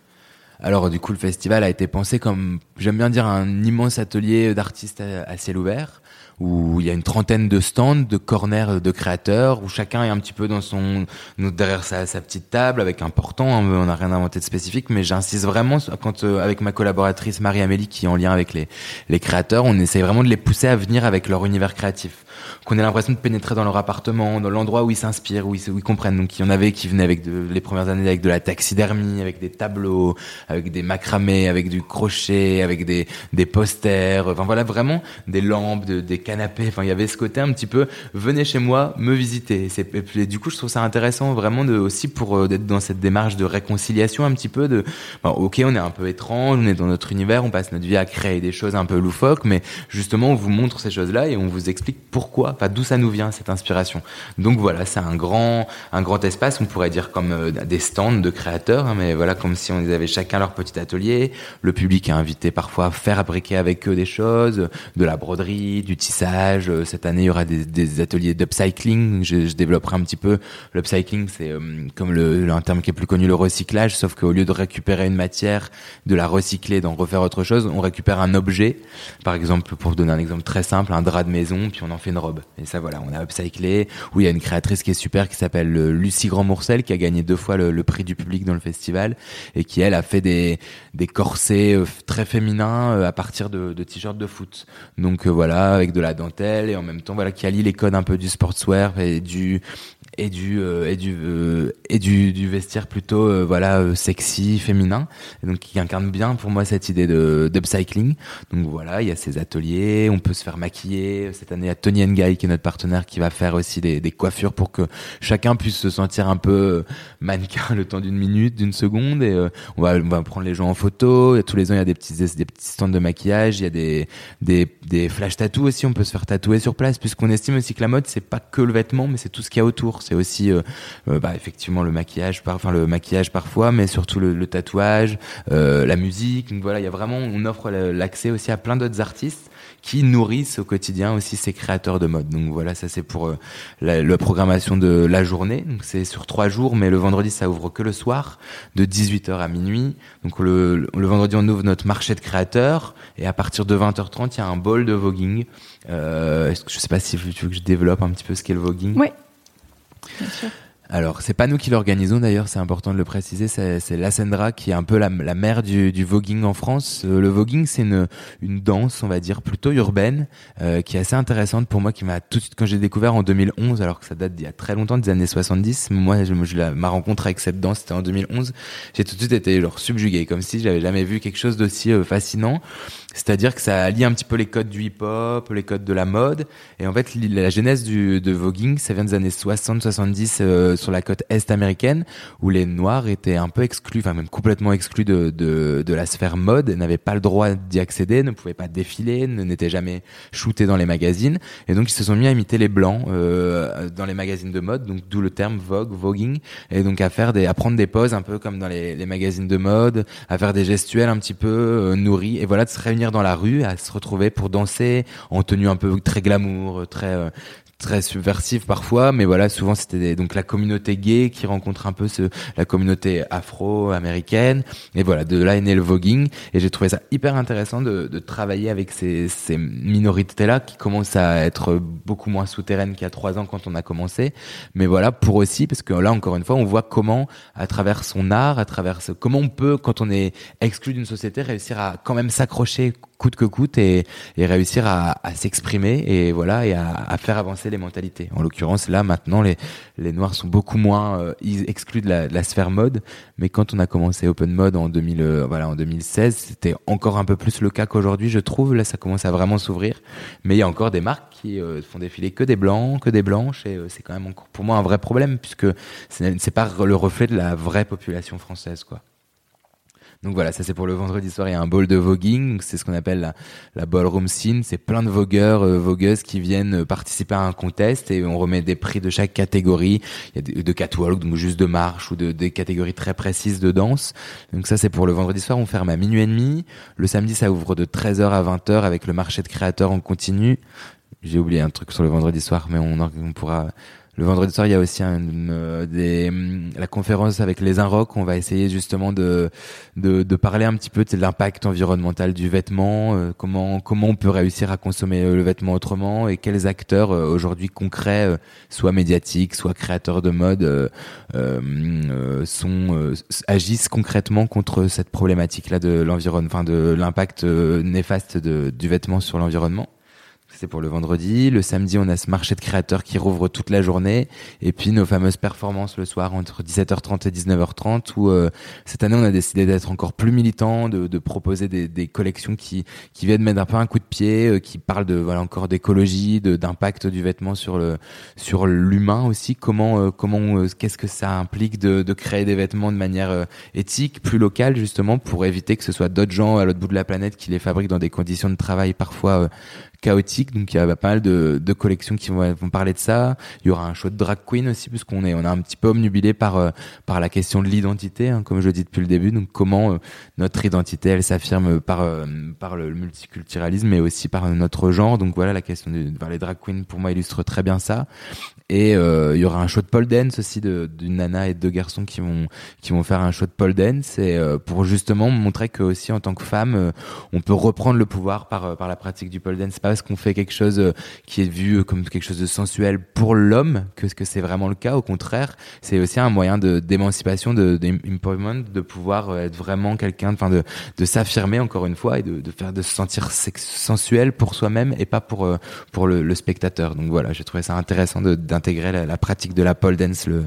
alors du coup, le festival a été pensé comme, j'aime bien dire, un immense atelier d'artistes à, à ciel ouvert où il y a une trentaine de stands, de corners de créateurs, où chacun est un petit peu dans son derrière sa, petite table avec un portant. On n'a rien inventé de spécifique, mais j'insiste vraiment quand euh, avec ma collaboratrice Marie-Amélie qui est en lien avec les les créateurs, on essaye vraiment de les pousser à venir avec leur univers créatif qu'on ait l'impression de pénétrer dans leur appartement, dans l'endroit où ils s'inspirent, où où ils comprennent. Donc il y en avait qui venaient avec de, les premières années avec de la taxidermie, avec des tableaux, avec des macramés, avec du crochet, avec des, des posters, enfin voilà vraiment des lampes, de, des il y avait ce côté un petit peu venez chez moi, me visiter. Du coup je trouve ça intéressant vraiment de aussi pour euh, d'être dans cette démarche de réconciliation un petit peu de ok on est un peu étrange, on est dans notre univers, on passe notre vie à créer des choses un peu loufoques, mais justement on vous montre ces choses là et on vous explique pourquoi d'où ça nous vient cette inspiration. Donc voilà, c'est un grand, un grand espace, on pourrait dire comme euh, des stands de créateurs, hein, mais voilà comme si on avait chacun leur petit atelier. Le public est invité parfois à fabriquer avec eux des choses, de la broderie, du tissage. Cette année, il y aura des, ateliers d'upcycling. Je, développerai un petit peu. L'upcycling, c'est euh, comme le, un terme qui est plus connu, le recyclage, sauf qu'au lieu de récupérer une matière, de la recycler, d'en refaire autre chose, on récupère un objet. Par exemple, pour donner un exemple très simple, un drap de maison, puis on en fait une robe. Et ça, voilà, on a upcyclé. Où il y a une créatrice qui est super, qui s'appelle euh, Lucie Grand-Mourcel, qui a gagné deux fois le, prix du public dans le festival, et qui, elle, a fait des, corsets euh, très féminins euh, à partir de t-shirts de foot. Donc voilà, avec de la dentelle, et en même temps, voilà, qui allie les codes un peu du sportswear et du et du euh, et du euh, et du, du vestiaire plutôt euh, voilà sexy féminin. Donc qui incarne bien pour moi cette idée de d'upcycling. Donc voilà il y a ces ateliers on peut se faire maquiller. Cette année il y a Tony Nguy qui est notre partenaire qui va faire aussi des, des coiffures pour que chacun puisse se sentir un peu mannequin le temps d'une minute d'une seconde. Et on va on va prendre les gens en photo. Tous les ans il y a des petits des petits stands de maquillage. Il y a des des des flash tattoos aussi. On peut se faire tatouer sur place puisqu'on estime aussi que la mode c'est pas que le vêtement mais c'est tout ce qu'il y a autour c'est aussi euh, euh, bah, effectivement le maquillage, par, enfin le maquillage parfois, mais surtout le, tatouage, euh, la musique. Donc voilà, il y a vraiment, on offre l'accès aussi à plein d'autres artistes qui nourrissent au quotidien aussi ces créateurs de mode. Donc voilà, ça c'est pour la, programmation de la journée. Donc c'est sur trois jours, mais le vendredi ça ouvre que le soir, de 18h à minuit. Donc le, le vendredi on ouvre notre marché de créateurs et à partir de 20h30 il y a un bol de voguing. Euh, je sais pas si tu veux que je développe un petit peu ce qu'est le voguing? Alors, c'est pas nous qui l'organisons d'ailleurs, c'est important de le préciser. C'est l'Ascendra qui est un peu la, la mère du, du, voguing en France. Euh, le voguing, c'est une, une danse, on va dire, plutôt urbaine, euh, qui est assez intéressante pour moi, qui m'a tout de suite, quand j'ai découvert en 2011, alors que ça date d'il y a très longtemps, des années 70. Moi, je, je ma rencontre avec cette danse, c'était en 2011. J'ai tout de suite été genre subjugué, comme si j'avais jamais vu quelque chose d'aussi euh, fascinant. C'est-à-dire que ça allie un petit peu les codes du hip-hop, les codes de la mode. Et en fait, la genèse du, de voguing, ça vient des années 60-70 euh, sur la côte est américaine, où les Noirs étaient un peu exclus, enfin même complètement exclus de, de, de la sphère mode, n'avaient pas le droit d'y accéder, ne pouvaient pas défiler, n'étaient jamais shootés dans les magazines. Et donc, ils se sont mis à imiter les Blancs euh, dans les magazines de mode, donc d'où le terme vogue, voguing. Et donc à faire des, à prendre des poses un peu comme dans les, les magazines de mode, à faire des gestuels un petit peu euh, nourris. Et voilà, de se réunir dans la rue, à se retrouver pour danser en tenue un peu très glamour, très euh, très subversive parfois, mais voilà, souvent c'était donc la communauté gay qui rencontre un peu ce, la communauté afro-américaine, et voilà, de là est né le voguing, et j'ai trouvé ça hyper intéressant de, de travailler avec ces, ces minorités-là qui commencent à être beaucoup moins souterraines qu'il y a trois ans quand on a commencé, mais voilà, pour aussi, parce que là, encore une fois, on voit comment, à travers son art, à travers ce, comment on peut, quand on est exclu d'une société, réussir à quand même s'accrocher coûte que coûte et, et réussir à, à s'exprimer et voilà et à, à, faire avancer les mentalités. En l'occurrence, là maintenant, les, les noirs sont beaucoup moins euh, exclus de la, sphère mode, mais quand on a commencé Open Mode en 2000, euh, en 2016, c'était encore un peu plus le cas qu'aujourd'hui, je trouve. Là, ça commence à vraiment s'ouvrir, mais il y a encore des marques qui euh, font défiler que des blancs, que des blanches, et c'est quand même pour moi un vrai problème puisque c'est pas le reflet de la vraie population française, quoi. Donc voilà, ça c'est pour le vendredi soir. Il y a un ball de voguing, c'est ce qu'on appelle la, ballroom scene. C'est plein de vogueurs, euh, vogueuses qui viennent participer à un contest et on remet des prix de chaque catégorie. Il y a de, de catwalk, donc juste de marche ou de, des catégories très précises de danse. Donc ça c'est pour le vendredi soir. On ferme à minuit et demi. Le samedi ça ouvre de 13h à 20h avec le marché de créateurs en continu. J'ai oublié un truc sur le vendredi soir, mais on, on pourra le vendredi soir, il y a aussi euh, la conférence avec les Inrock. On va essayer justement de, parler un petit peu de l'impact environnemental du vêtement, euh, comment, comment on peut réussir à consommer le vêtement autrement et quels acteurs euh, aujourd'hui concrets, soit médiatiques, soit créateurs de mode, agissent concrètement contre cette problématique-là de l'environnement, enfin de l'impact néfaste du vêtement sur l'environnement c'est pour le vendredi. Le samedi, on a ce marché de créateurs qui rouvre toute la journée. Et puis nos fameuses performances le soir entre 17h30 et 19h30 où euh, cette année, on a décidé d'être encore plus militant, de, de proposer des, des, collections qui, qui viennent mettre un peu un coup de pied, euh, qui parlent de voilà encore d'écologie, d'impact du vêtement sur sur l'humain aussi. Comment euh, comment qu'est-ce que ça implique de, de créer des vêtements de manière éthique, plus locale justement pour éviter que ce soit d'autres gens à l'autre bout de la planète qui les fabriquent dans des conditions de travail parfois chaotique. Donc il y a pas mal de, collections qui vont, parler de ça. Il y aura un show de drag queen aussi, puisqu'on est on a un petit peu omnubilé par euh, par la question de l'identité, hein, comme je le dis depuis le début. Donc comment euh, notre identité elle s'affirme par euh, par le multiculturalisme, mais aussi par notre genre. Donc voilà la question de, les drag queens pour moi illustre très bien ça. Et il y aura un show de pole dance aussi d'une nana et de deux garçons qui vont qui vont faire un show de pole dance pour justement montrer que aussi en tant que femme on peut reprendre le pouvoir par par la pratique du pole dance parce qu'on fait quelque chose euh, qui est vu comme quelque chose de sensuel pour l'homme que ce que c'est vraiment le cas. Au contraire, c'est aussi un moyen de d'émancipation, de d'empowerment, de pouvoir être vraiment quelqu'un, enfin de de s'affirmer encore une fois et de, de faire de se sentir sensuel pour soi-même et pas pour pour le, le spectateur. Donc voilà, j'ai trouvé ça intéressant d'intégrer la, la, pratique de la pole dance le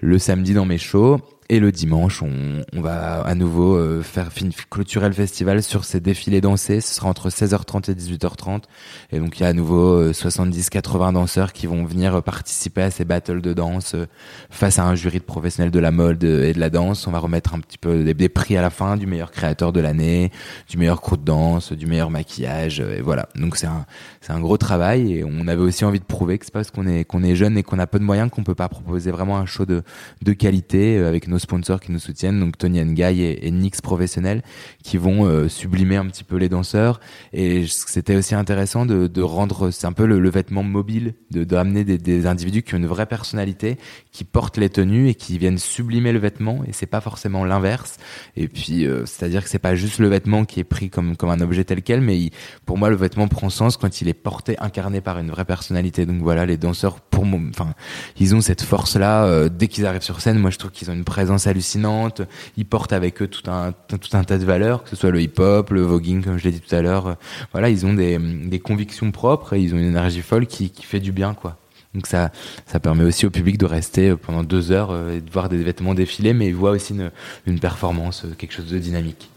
le samedi dans mes shows. Et le dimanche, on, on va à nouveau euh, faire clôturer le festival sur ces défilés dansés. Ce sera entre 16h30 et 18h30. Et donc il y a à nouveau 70-80 euh, danseurs qui vont venir participer à ces battles de danse euh, face à un jury de professionnels de la mode et de la danse. On va remettre un petit peu des, prix à la fin du meilleur créateur de l'année, du meilleur crew de danse, du meilleur maquillage. Et voilà. Donc c'est un, c'est un gros travail. Et on avait aussi envie de prouver que c'est parce qu'on est, qu'on est jeune et qu'on a peu de moyens qu'on peut pas proposer vraiment un show de, de qualité avec nos sponsors qui nous soutiennent, donc Tony Guy et, et Nix Professionnel, qui vont euh, sublimer un petit peu les danseurs. Et c'était aussi intéressant de, de rendre, c'est un peu le, vêtement mobile, de d'amener des, individus qui ont une vraie personnalité, qui portent les tenues et qui viennent sublimer le vêtement. Et c'est pas forcément l'inverse. Et puis, euh, c'est-à-dire que c'est pas juste le vêtement qui est pris comme comme un objet tel quel, mais pour moi, le vêtement prend sens quand il est porté, incarné par une vraie personnalité. Donc voilà, les danseurs, pour moi, enfin, ils ont cette force-là. Euh, dès qu'ils arrivent sur scène, moi, je trouve qu'ils ont une présence hallucinante. Ils portent avec eux tout un, tout un tas de valeurs, que ce soit le hip-hop, le voguing, comme je l'ai dit tout à l'heure. Voilà, ils ont des, des convictions propres et ils ont une énergie folle qui, qui fait du bien, quoi. Donc ça, ça permet aussi au public de rester pendant deux heures euh, et de voir des vêtements défiler, mais ils voient aussi une, une performance, euh, quelque chose de dynamique.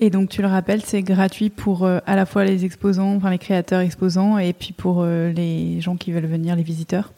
Et donc tu le rappelles, c'est gratuit pour euh, à la fois les exposants, enfin les créateurs exposants, et puis pour les gens qui veulent venir, les visiteurs?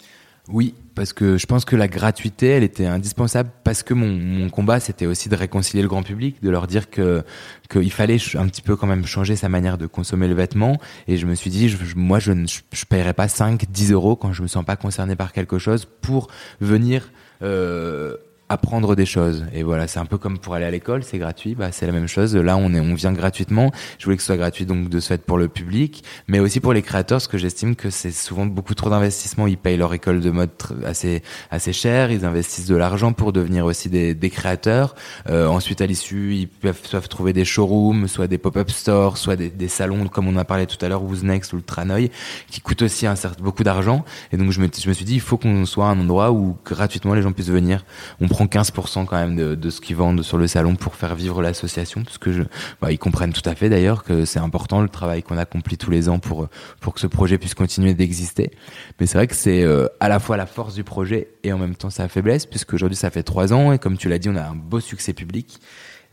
Oui, parce que je pense que la gratuité, elle était indispensable parce que mon, combat, c'était aussi de réconcilier le grand public, de leur dire que qu'il fallait un petit peu quand même changer sa manière de consommer le vêtement. Et je me suis dit, je, moi, je ne je, paierai pas 5, 10 euros quand je me sens pas concerné par quelque chose pour venir euh, apprendre des choses. Et voilà, c'est un peu comme pour aller à l'école, c'est gratuit, bah c'est la même chose. Là, on est, on vient gratuitement. Je voulais que ce soit gratuit donc de ce pour le public, mais aussi pour les créateurs, parce que j'estime que c'est souvent beaucoup trop d'investissement. Ils payent leur école de mode assez assez cher, ils investissent de l'argent pour devenir aussi des, créateurs. Euh, ensuite, à l'issue, ils peuvent soit trouver des showrooms, soit des pop-up stores, soit des, salons comme on a parlé tout à l'heure, Who's Next ou le Tranoï, qui coûtent aussi un certain beaucoup d'argent. Et donc je me, je me suis dit, il faut qu'on soit un endroit où gratuitement les gens puissent venir. On prend 15% quand même de, ce qu'ils vendent sur le salon pour faire vivre l'association, parce je, bah, ils comprennent tout à fait d'ailleurs que c'est important le travail qu'on accomplit tous les ans pour pour que ce projet puisse continuer d'exister. Mais c'est vrai que c'est euh, à la fois la force du projet et en même temps sa faiblesse, puisque aujourd'hui ça fait trois ans et comme tu l'as dit, on a un beau succès public.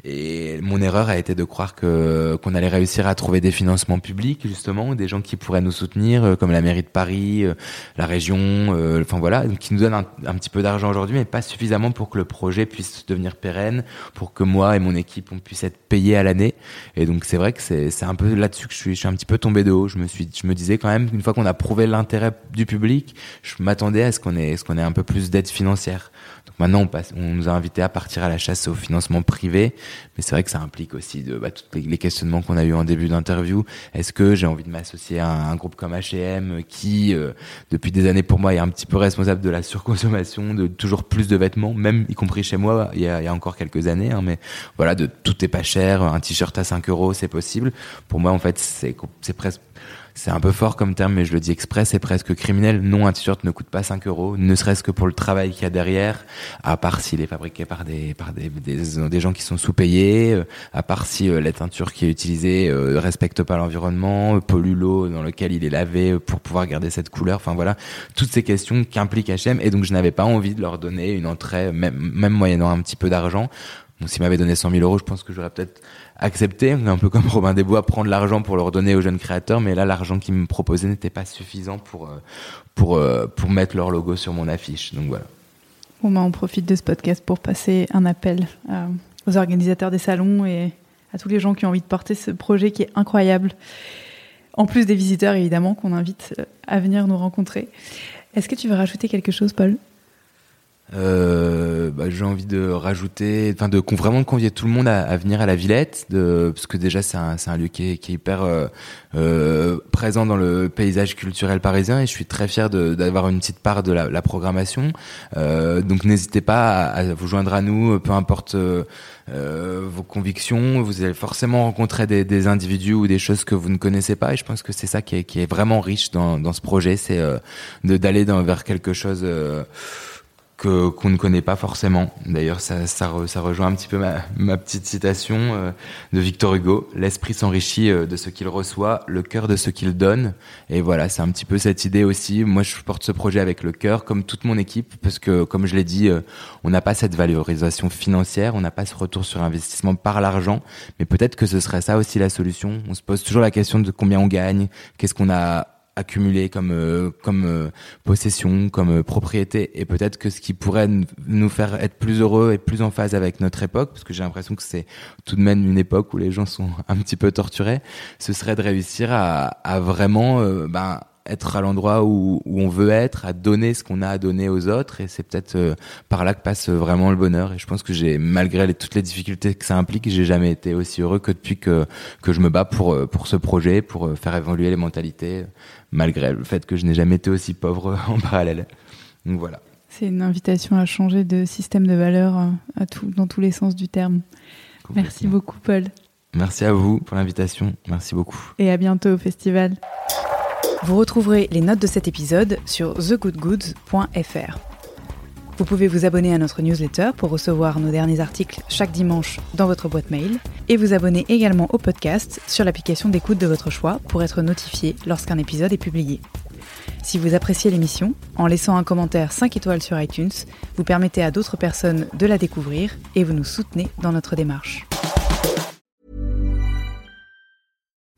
Et mon erreur a été de croire que qu'on allait réussir à trouver des financements publics justement, des gens qui pourraient nous soutenir, euh, comme la mairie de Paris, euh, la région, euh, enfin voilà, qui nous donnent un, petit peu d'argent aujourd'hui, mais pas suffisamment pour que le projet puisse devenir pérenne, pour que moi et mon équipe on puisse être payés à l'année. Et donc c'est vrai que c'est c'est un peu là-dessus que je suis je suis un petit peu tombé de haut. Je me suis je me disais quand même une fois qu'on a prouvé l'intérêt du public, je m'attendais à ce qu'on ait ce qu'on ait un peu plus d'aide financière. Donc maintenant, on, nous a invités à partir à la chasse au financement privé, mais c'est vrai que ça implique aussi bah, tous les, questionnements qu'on a eu en début d'interview. Est-ce que j'ai envie de m'associer à un, groupe comme H&M qui, euh, depuis des années pour moi, est un petit peu responsable de la surconsommation, de toujours plus de vêtements, même y compris chez moi, il y a, il y a encore quelques années, hein, mais voilà, de tout est pas cher, un t-shirt à 5 euros, c'est possible. Pour moi, en fait, c'est presque c'est un peu fort comme terme, mais je le dis exprès, c'est presque criminel. Non, un t-shirt ne coûte pas 5 euros, ne serait-ce que pour le travail qu'il y a derrière, à part s'il est fabriqué par des, par des, des, gens qui sont sous-payés, euh, à part si euh, la teinture qui est utilisée euh, respecte pas l'environnement, pollue l'eau dans lequel il est lavé pour pouvoir garder cette couleur. Enfin voilà, toutes ces questions qu'implique H&M. Et donc je n'avais pas envie de leur donner une entrée, même, même moyennant un petit peu d'argent. Bon, s'ils m'avaient donné 100 000 euros, je pense que j'aurais peut-être accepter, un peu comme Robin Desbois, prendre l'argent pour le redonner aux jeunes créateurs, mais là, l'argent qu'ils me proposaient n'était pas suffisant pour, euh, pour, euh, pour mettre leur logo sur mon affiche. Donc voilà. Bah, on profite de ce podcast pour passer un appel euh, aux organisateurs des salons et à tous les gens qui ont envie de porter ce projet qui est incroyable. En plus des visiteurs, évidemment, qu'on invite à venir nous rencontrer. Est-ce que tu veux rajouter quelque chose, Paul? Bah, j'ai envie de rajouter, enfin de vraiment convier tout le monde à, venir à la Villette, de, parce que déjà c'est un, un lieu qui est, qui est hyper euh, euh, présent dans le paysage culturel parisien et je suis très fier d'avoir une petite part de la, la programmation. Euh, donc n'hésitez pas à, à, vous joindre à nous, peu importe euh, vos convictions. Vous allez forcément rencontrer des, des, individus ou des choses que vous ne connaissez pas et je pense que c'est ça qui est, qui est vraiment riche dans, dans ce projet, c'est d'aller vers quelque chose que qu'on ne connaît pas forcément. D'ailleurs, ça, ça, ça, rejoint un petit peu ma, ma petite citation euh, de Victor Hugo l'esprit s'enrichit euh, de ce qu'il reçoit, le cœur de ce qu'il donne. Et voilà, c'est un petit peu cette idée aussi. Moi, je porte ce projet avec le cœur, comme toute mon équipe, parce que, comme je l'ai dit, euh, on n'a pas cette valorisation financière, on n'a pas ce retour sur investissement par l'argent, mais peut-être que ce serait ça aussi la solution. On se pose toujours la question de combien on gagne, qu'est-ce qu'on a accumulé comme euh, comme euh, possession, comme euh, propriété, et peut-être que ce qui pourrait nous faire être plus heureux et plus en phase avec notre époque, parce que j'ai l'impression que c'est tout de même une époque où les gens sont un petit peu torturés, ce serait de réussir à, à vraiment ben être à l'endroit où, où, on veut être, à donner ce qu'on a à donner aux autres, et c'est peut-être par là que passe vraiment le bonheur. Et je pense que j'ai, malgré les, toutes les difficultés que ça implique, j'ai jamais été aussi heureux que depuis que que je me bats pour pour ce projet, pour faire évoluer les mentalités malgré le fait que je n'ai jamais été aussi pauvre en parallèle. Donc voilà. C'est une invitation à changer de système de valeurs euh, à tout, dans tous les sens du terme. Merci beaucoup, Paul. Merci à vous pour l'invitation. Merci beaucoup. Et à bientôt au festival. Vous retrouverez les notes de cet épisode sur thegoodgoods.fr. Vous pouvez vous abonner à notre newsletter pour recevoir nos derniers articles chaque dimanche dans votre boîte mail et vous abonner également au podcast sur l'application d'écoute de votre choix pour être notifié lorsqu'un épisode est publié. Si vous appréciez l'émission, en laissant un commentaire 5 étoiles sur iTunes, vous permettez à d'autres personnes de la découvrir et vous nous soutenez dans notre démarche.